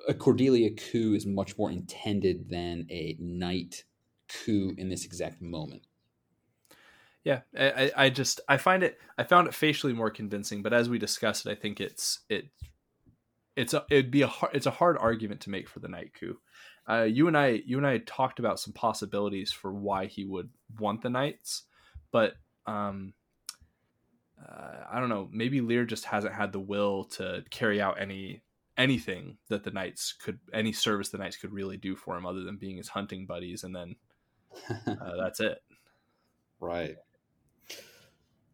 a Cordelia coup is much more intended than a knight coup in this exact moment. Yeah, I, I just I find it I found it facially more convincing, but as we discussed it, I think it's it it's a it'd be a hard, it's a hard argument to make for the knight coup. Uh, you and I you and I talked about some possibilities for why he would want the knights, but um, uh, I don't know. Maybe Lear just hasn't had the will to carry out any anything that the knights could any service the knights could really do for him other than being his hunting buddies, and then uh, that's it. Right.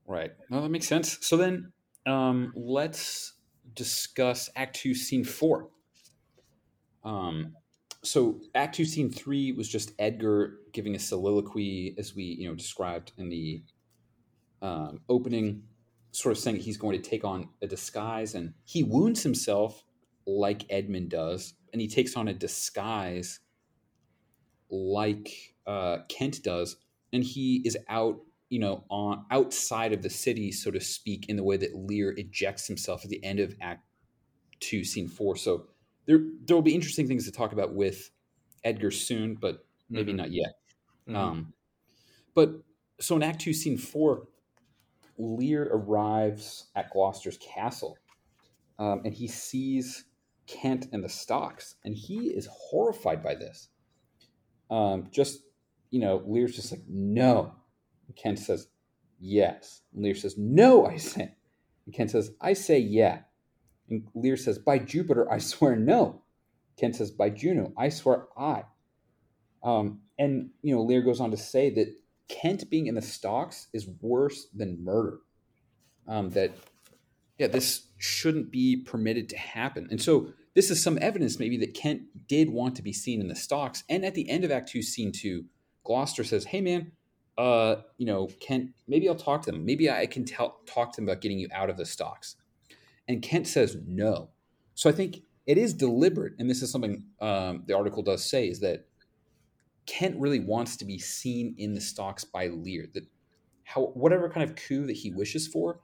Right. Well, that makes sense. So then, um, let's discuss Act Two, Scene Four. Um, so Act Two, Scene Three was just Edgar giving a soliloquy, as we you know described in the um, opening, sort of saying he's going to take on a disguise, and he wounds himself like Edmund does, and he takes on a disguise like uh, Kent does, and he is out you know, on outside of the city, so to speak, in the way that Lear ejects himself at the end of Act Two, Scene Four. So there there will be interesting things to talk about with Edgar soon, but maybe mm-hmm. not yet. Mm-hmm. Um, but so in Act Two, Scene Four, Lear arrives at Gloucester's castle, um, and he sees Kent and the Stocks, and he is horrified by this. Um, just you know, Lear's just like, no, Kent says, Yes. And Lear says, No, I say. And Kent says, I say yeah. And Lear says, By Jupiter, I swear no. Kent says, By Juno, I swear I. Um, and, you know, Lear goes on to say that Kent being in the stocks is worse than murder. Um, that, yeah, this shouldn't be permitted to happen. And so this is some evidence maybe that Kent did want to be seen in the stocks. And at the end of Act Two, Scene Two, Gloucester says, Hey, man, uh, you know, Kent, maybe I'll talk to them. Maybe I can tell, talk to them about getting you out of the stocks. And Kent says no. So I think it is deliberate, and this is something um, the article does say, is that Kent really wants to be seen in the stocks by Lear. That how whatever kind of coup that he wishes for,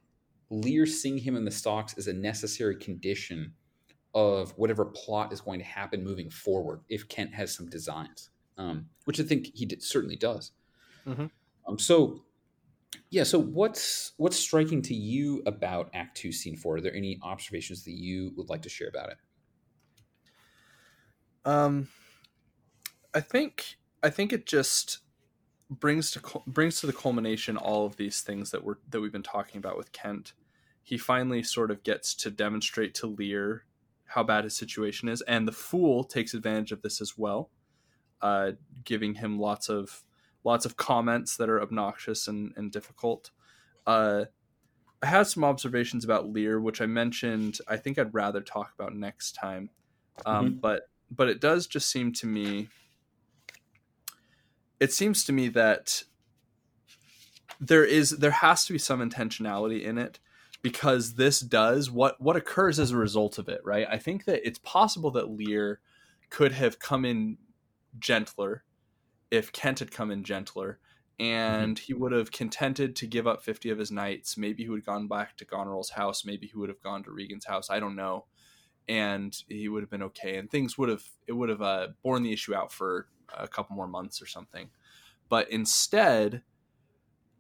Lear seeing him in the stocks is a necessary condition of whatever plot is going to happen moving forward. If Kent has some designs, um, which I think he did, certainly does. Mm-hmm. Um, so, yeah. So, what's what's striking to you about Act Two, Scene Four? Are there any observations that you would like to share about it? Um, I think I think it just brings to brings to the culmination all of these things that we're that we've been talking about with Kent. He finally sort of gets to demonstrate to Lear how bad his situation is, and the fool takes advantage of this as well, uh, giving him lots of lots of comments that are obnoxious and, and difficult. Uh, I have some observations about Lear, which I mentioned. I think I'd rather talk about next time, um, mm-hmm. but but it does just seem to me. It seems to me that there is there has to be some intentionality in it because this does what what occurs as a result of it, right? I think that it's possible that Lear could have come in gentler if Kent had come in gentler and mm-hmm. he would have contented to give up 50 of his knights. Maybe he would have gone back to Goneril's house. Maybe he would have gone to Regan's house. I don't know. And he would have been okay. And things would have, it would have uh, borne the issue out for a couple more months or something. But instead,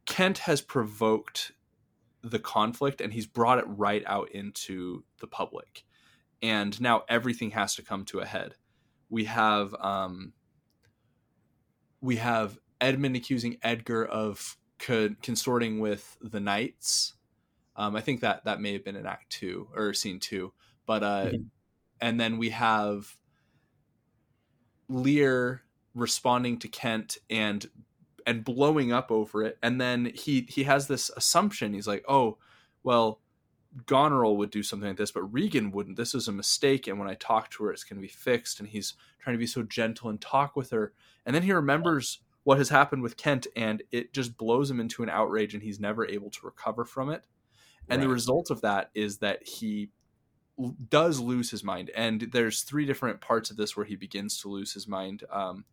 Kent has provoked the conflict and he's brought it right out into the public. And now everything has to come to a head. We have, um, we have Edmund accusing Edgar of co- consorting with the knights. Um, I think that that may have been in Act Two or Scene Two, but uh, mm-hmm. and then we have Lear responding to Kent and and blowing up over it. And then he he has this assumption. He's like, oh, well, Goneril would do something like this, but Regan wouldn't. This is a mistake, and when I talk to her, it's going to be fixed. And he's trying to be so gentle and talk with her. And then he remembers what has happened with Kent, and it just blows him into an outrage, and he's never able to recover from it. And right. the result of that is that he does lose his mind. And there's three different parts of this where he begins to lose his mind, um,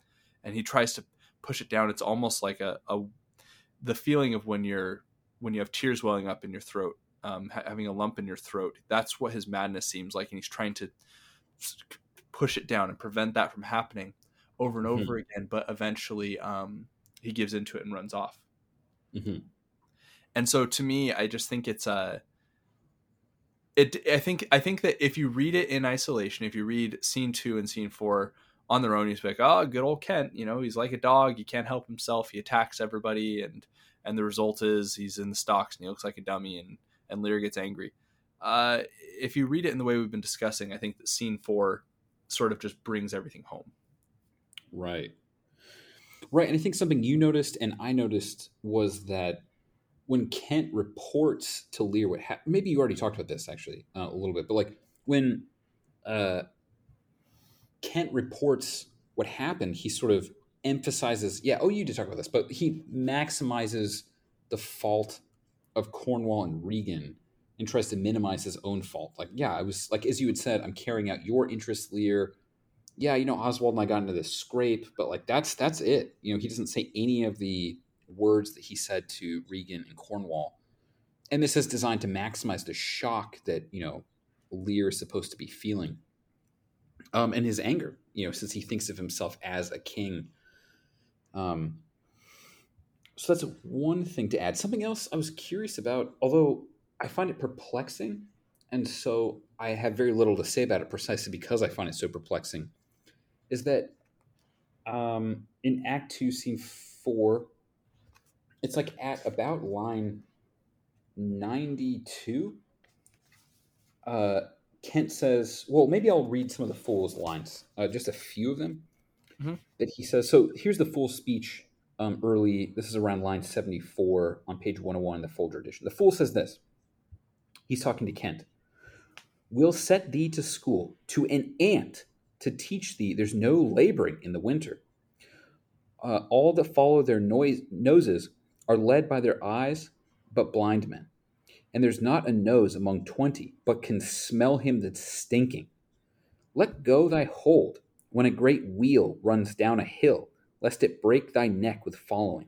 and he tries to push it down. It's almost like a, a the feeling of when you're when you have tears welling up in your throat um, ha- having a lump in your throat. That's what his madness seems like, and he's trying to push it down and prevent that from happening over and mm-hmm. over again. But eventually, um, he gives into it and runs off. Mm-hmm. And so, to me, I just think it's a. Uh, it. I think. I think that if you read it in isolation, if you read scene two and scene four on their own, he's like, "Oh, good old Kent. You know, he's like a dog. He can't help himself. He attacks everybody, and and the result is he's in the stocks and he looks like a dummy and and Lear gets angry. Uh, if you read it in the way we've been discussing, I think that scene four sort of just brings everything home. Right. Right. And I think something you noticed and I noticed was that when Kent reports to Lear what happened, maybe you already talked about this actually uh, a little bit, but like when uh, Kent reports what happened, he sort of emphasizes, yeah, oh, you did talk about this, but he maximizes the fault of Cornwall and Regan and tries to minimize his own fault. Like, yeah, I was like, as you had said, I'm carrying out your interests, Lear. Yeah, you know, Oswald and I got into this scrape, but like that's that's it. You know, he doesn't say any of the words that he said to Regan and Cornwall. And this is designed to maximize the shock that, you know, Lear is supposed to be feeling. Um, and his anger, you know, since he thinks of himself as a king. Um, so that's one thing to add. Something else I was curious about, although I find it perplexing, and so I have very little to say about it precisely because I find it so perplexing, is that um, in Act Two, Scene Four, it's like at about line ninety-two. Uh, Kent says, "Well, maybe I'll read some of the fool's lines, uh, just a few of them." Mm-hmm. That he says. So here's the full speech um, early. This is around line 74 on page 101 in the Folger edition. The fool says this. He's talking to Kent. We'll set thee to school, to an ant, to teach thee there's no laboring in the winter. Uh, all that follow their noise, noses are led by their eyes, but blind men. And there's not a nose among twenty, but can smell him that's stinking. Let go thy hold when a great wheel runs down a hill lest it break thy neck with following.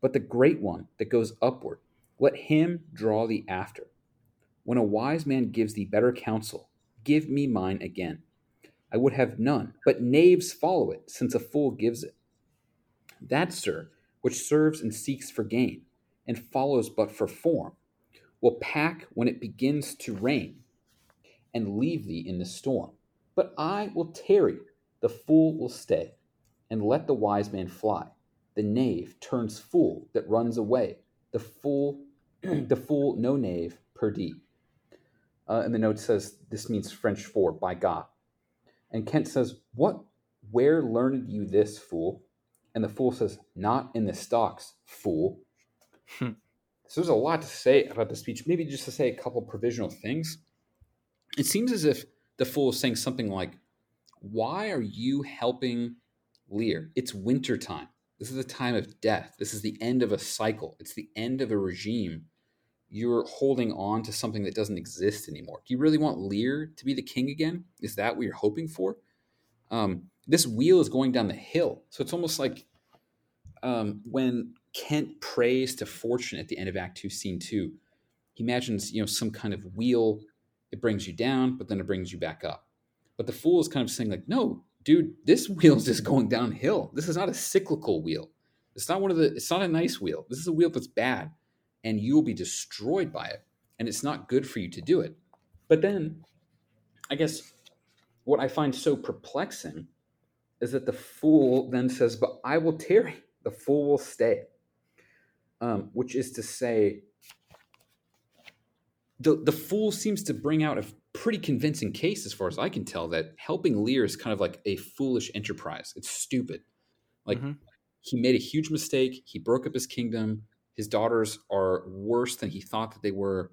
But the great one that goes upward, let him draw thee after. When a wise man gives thee better counsel, give me mine again. I would have none, but knaves follow it, since a fool gives it. That, sir, which serves and seeks for gain, and follows but for form, will pack when it begins to rain, and leave thee in the storm. But I will tarry, the fool will stay and let the wise man fly. The knave turns fool that runs away. The fool, the fool, no knave, perdie. Uh, and the note says this means French for by God. And Kent says, What? Where learned you this, fool? And the fool says, Not in the stocks, fool. Hmm. so there's a lot to say about the speech. Maybe just to say a couple provisional things. It seems as if the fool is saying something like, Why are you helping Lear. It's winter time. This is a time of death. This is the end of a cycle. It's the end of a regime. You're holding on to something that doesn't exist anymore. Do you really want Lear to be the king again? Is that what you're hoping for? Um, this wheel is going down the hill. So it's almost like um, when Kent prays to fortune at the end of Act Two, Scene Two. He imagines, you know, some kind of wheel. It brings you down, but then it brings you back up. But the fool is kind of saying, like, no, dude, this wheel's just going downhill. This is not a cyclical wheel. It's not one of the. It's not a nice wheel. This is a wheel that's bad, and you will be destroyed by it. And it's not good for you to do it. But then, I guess what I find so perplexing is that the fool then says, "But I will tarry. The fool will stay," um, which is to say, the the fool seems to bring out a pretty convincing case, as far as I can tell, that helping Lear is kind of like a foolish enterprise. It's stupid. Like mm-hmm. he made a huge mistake. He broke up his kingdom. His daughters are worse than he thought that they were.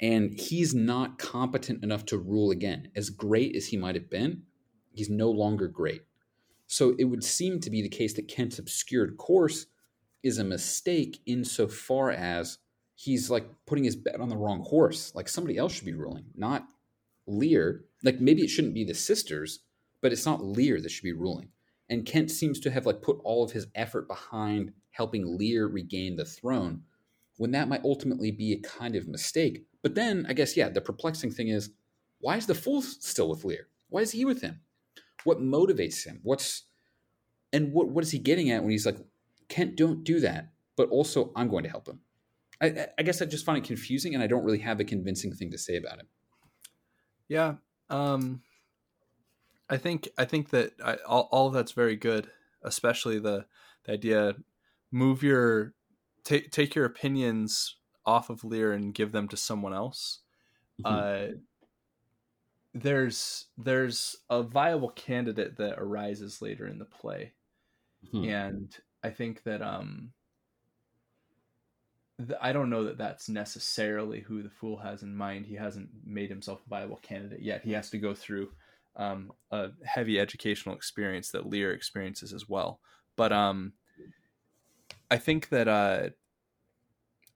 And he's not competent enough to rule again. As great as he might have been, he's no longer great. So it would seem to be the case that Kent's obscured course is a mistake insofar as he's like putting his bet on the wrong horse. Like somebody else should be ruling, not Lear. Like maybe it shouldn't be the sisters, but it's not Lear that should be ruling. And Kent seems to have like put all of his effort behind helping Lear regain the throne when that might ultimately be a kind of mistake. But then I guess yeah, the perplexing thing is why is the fool still with Lear? Why is he with him? What motivates him? What's and what what is he getting at when he's like, Kent, don't do that, but also I'm going to help him. I, I guess I just find it confusing, and I don't really have a convincing thing to say about it. Yeah, um, I think I think that I, all all of that's very good, especially the the idea move your take take your opinions off of Lear and give them to someone else. Mm-hmm. Uh, there's there's a viable candidate that arises later in the play, mm-hmm. and I think that um I don't know that that's necessarily who the fool has in mind. He hasn't made himself a viable candidate yet. He has to go through um, a heavy educational experience that Lear experiences as well. But um, I think that uh,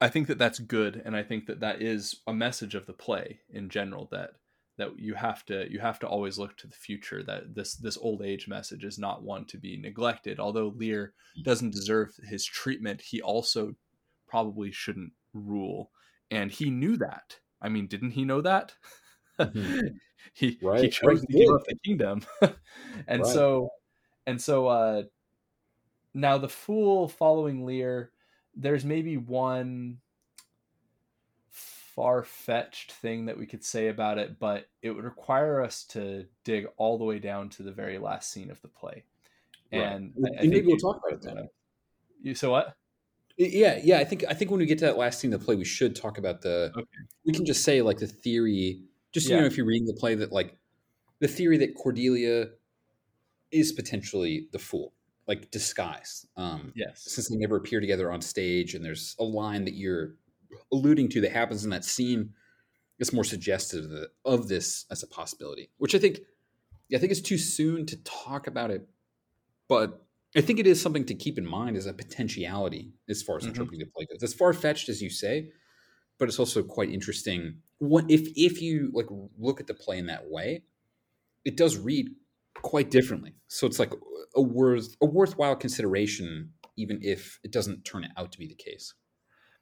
I think that that's good, and I think that that is a message of the play in general that that you have to you have to always look to the future. That this this old age message is not one to be neglected. Although Lear doesn't deserve his treatment, he also probably shouldn't rule. And he knew that. I mean, didn't he know that? Mm-hmm. he right. he chose right. to give up the kingdom. and right. so and so uh now the fool following Lear, there's maybe one far-fetched thing that we could say about it, but it would require us to dig all the way down to the very last scene of the play. And I, I maybe we'll talk about it then. You so what? Yeah, yeah. I think I think when we get to that last scene of the play, we should talk about the. Okay. We can just say like the theory, just yeah. you know, if you're reading the play, that like the theory that Cordelia is potentially the fool, like disguised. Um, yes. Since they never appear together on stage, and there's a line that you're alluding to that happens in that scene, it's more suggestive of, of this as a possibility. Which I think, I think it's too soon to talk about it, but I think it is something to keep in mind as a potentiality as far as mm-hmm. interpreting the play goes. As far fetched as you say, but it's also quite interesting. What if if you like look at the play in that way, it does read quite differently. So it's like a worth a worthwhile consideration, even if it doesn't turn out to be the case.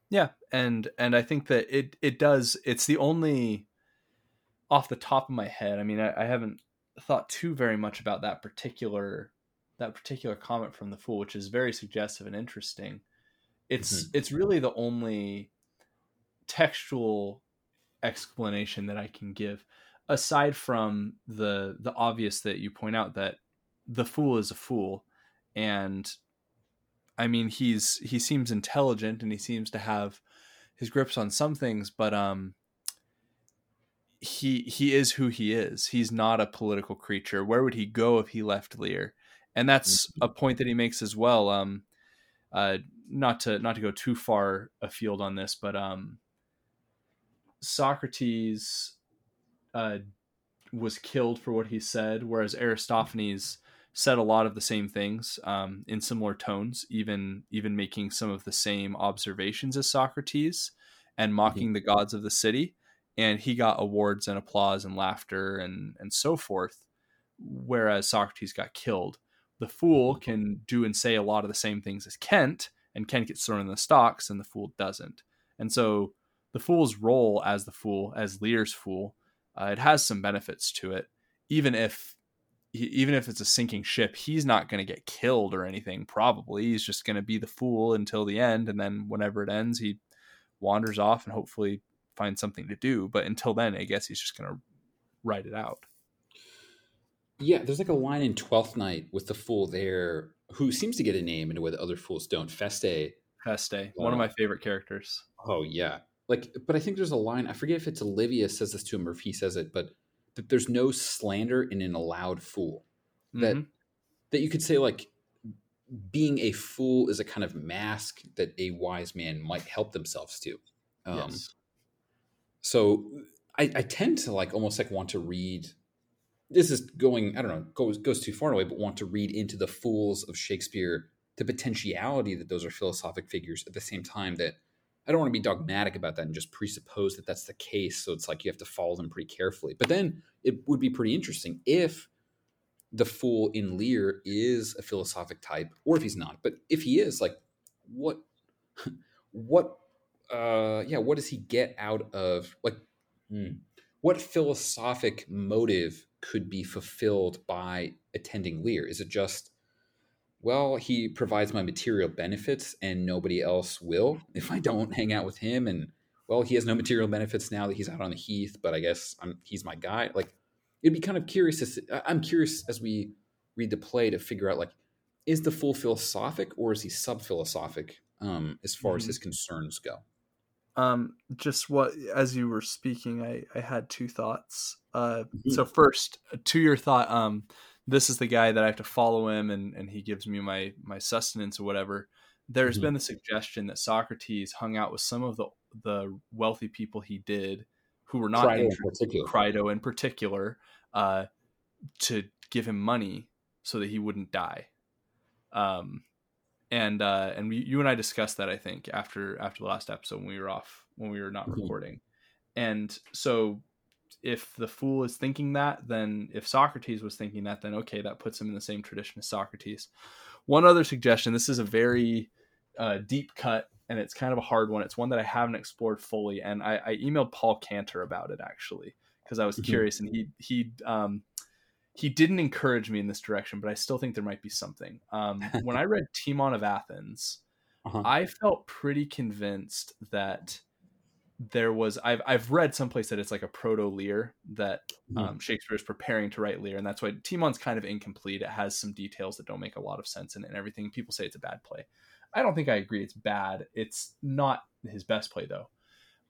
Yeah, and and I think that it it does. It's the only off the top of my head. I mean, I, I haven't thought too very much about that particular that particular comment from the fool, which is very suggestive and interesting. It's mm-hmm. it's really the only textual explanation that I can give, aside from the the obvious that you point out that the fool is a fool, and I mean he's he seems intelligent and he seems to have his grips on some things, but um he he is who he is. He's not a political creature. Where would he go if he left Lear? And that's mm-hmm. a point that he makes as well. Um, uh, not to not to go too far afield on this, but um, Socrates uh, was killed for what he said, whereas Aristophanes said a lot of the same things um, in similar tones, even even making some of the same observations as Socrates and mm-hmm. mocking mm-hmm. the gods of the city. And he got awards and applause and laughter and and so forth, whereas Socrates got killed the fool can do and say a lot of the same things as Kent, and Kent gets thrown in the stocks, and the fool doesn't. And so the fool's role as the fool, as Lear's fool, uh, it has some benefits to it. Even if even if it's a sinking ship, he's not going to get killed or anything. Probably he's just going to be the fool until the end, and then whenever it ends, he wanders off and hopefully finds something to do. But until then, I guess he's just going to write it out. Yeah, there's like a line in Twelfth Night with the fool there who seems to get a name in a way that other fools don't. Feste. Feste, one of my favorite characters. Oh yeah, like, but I think there's a line. I forget if it's Olivia says this to him or if he says it, but that there's no slander in an allowed fool. That mm-hmm. that you could say like being a fool is a kind of mask that a wise man might help themselves to. Um, yes. So I, I tend to like almost like want to read. This is going, I don't know, goes goes too far away, but want to read into the fools of Shakespeare the potentiality that those are philosophic figures at the same time that I don't want to be dogmatic about that and just presuppose that that's the case. So it's like you have to follow them pretty carefully. But then it would be pretty interesting if the fool in Lear is a philosophic type, or if he's not. But if he is, like, what, what, uh, yeah, what does he get out of like, hmm, what philosophic motive could be fulfilled by attending Lear? Is it just, well, he provides my material benefits and nobody else will if I don't hang out with him? And well, he has no material benefits now that he's out on the heath, but I guess I'm, he's my guy. Like, it'd be kind of curious. To, I'm curious as we read the play to figure out like, is the fool philosophic or is he sub philosophic um, as far mm-hmm. as his concerns go? Um, just what as you were speaking, I I had two thoughts. Uh, mm-hmm. so first, to your thought, um, this is the guy that I have to follow him, and and he gives me my my sustenance or whatever. There's mm-hmm. been the suggestion that Socrates hung out with some of the the wealthy people he did who were not Crito in particular. Crito in particular, uh, to give him money so that he wouldn't die. Um, and uh, and we, you and I discussed that I think after after the last episode when we were off when we were not mm-hmm. recording, and so if the fool is thinking that, then if Socrates was thinking that, then okay, that puts him in the same tradition as Socrates. One other suggestion: this is a very uh, deep cut and it's kind of a hard one. It's one that I haven't explored fully, and I, I emailed Paul Cantor about it actually because I was mm-hmm. curious, and he he um, he didn't encourage me in this direction, but I still think there might be something. Um, when I read Timon of Athens, uh-huh. I felt pretty convinced that there was I've I've read someplace that it's like a proto Lear that mm-hmm. um, Shakespeare is preparing to write Lear, and that's why Timon's kind of incomplete. It has some details that don't make a lot of sense in it and everything. People say it's a bad play. I don't think I agree it's bad. It's not his best play though.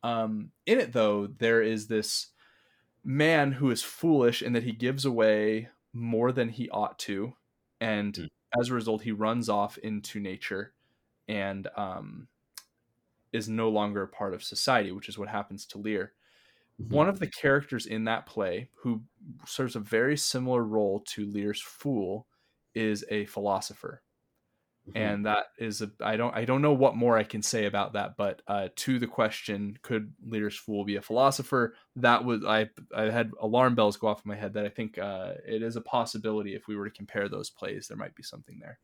Um, in it though, there is this man who is foolish in that he gives away more than he ought to, and mm. as a result, he runs off into nature and um, is no longer a part of society, which is what happens to Lear. Mm-hmm. One of the characters in that play, who serves a very similar role to Lear's fool, is a philosopher. Mm-hmm. And that is a I don't I don't know what more I can say about that, but uh, to the question, could Lear's Fool be a philosopher? That was I I had alarm bells go off in my head that I think uh, it is a possibility if we were to compare those plays, there might be something there.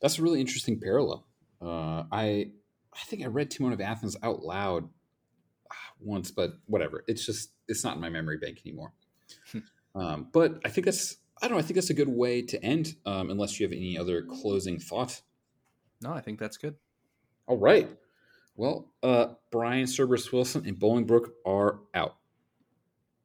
That's a really interesting parallel. Uh, I I think I read Timon of Athens out loud ah, once, but whatever. It's just it's not in my memory bank anymore. um, but I think that's I don't know. I think that's a good way to end, um, unless you have any other closing thoughts. No, I think that's good. All right. Well, uh, Brian Cerberus Wilson and Bolingbroke are out.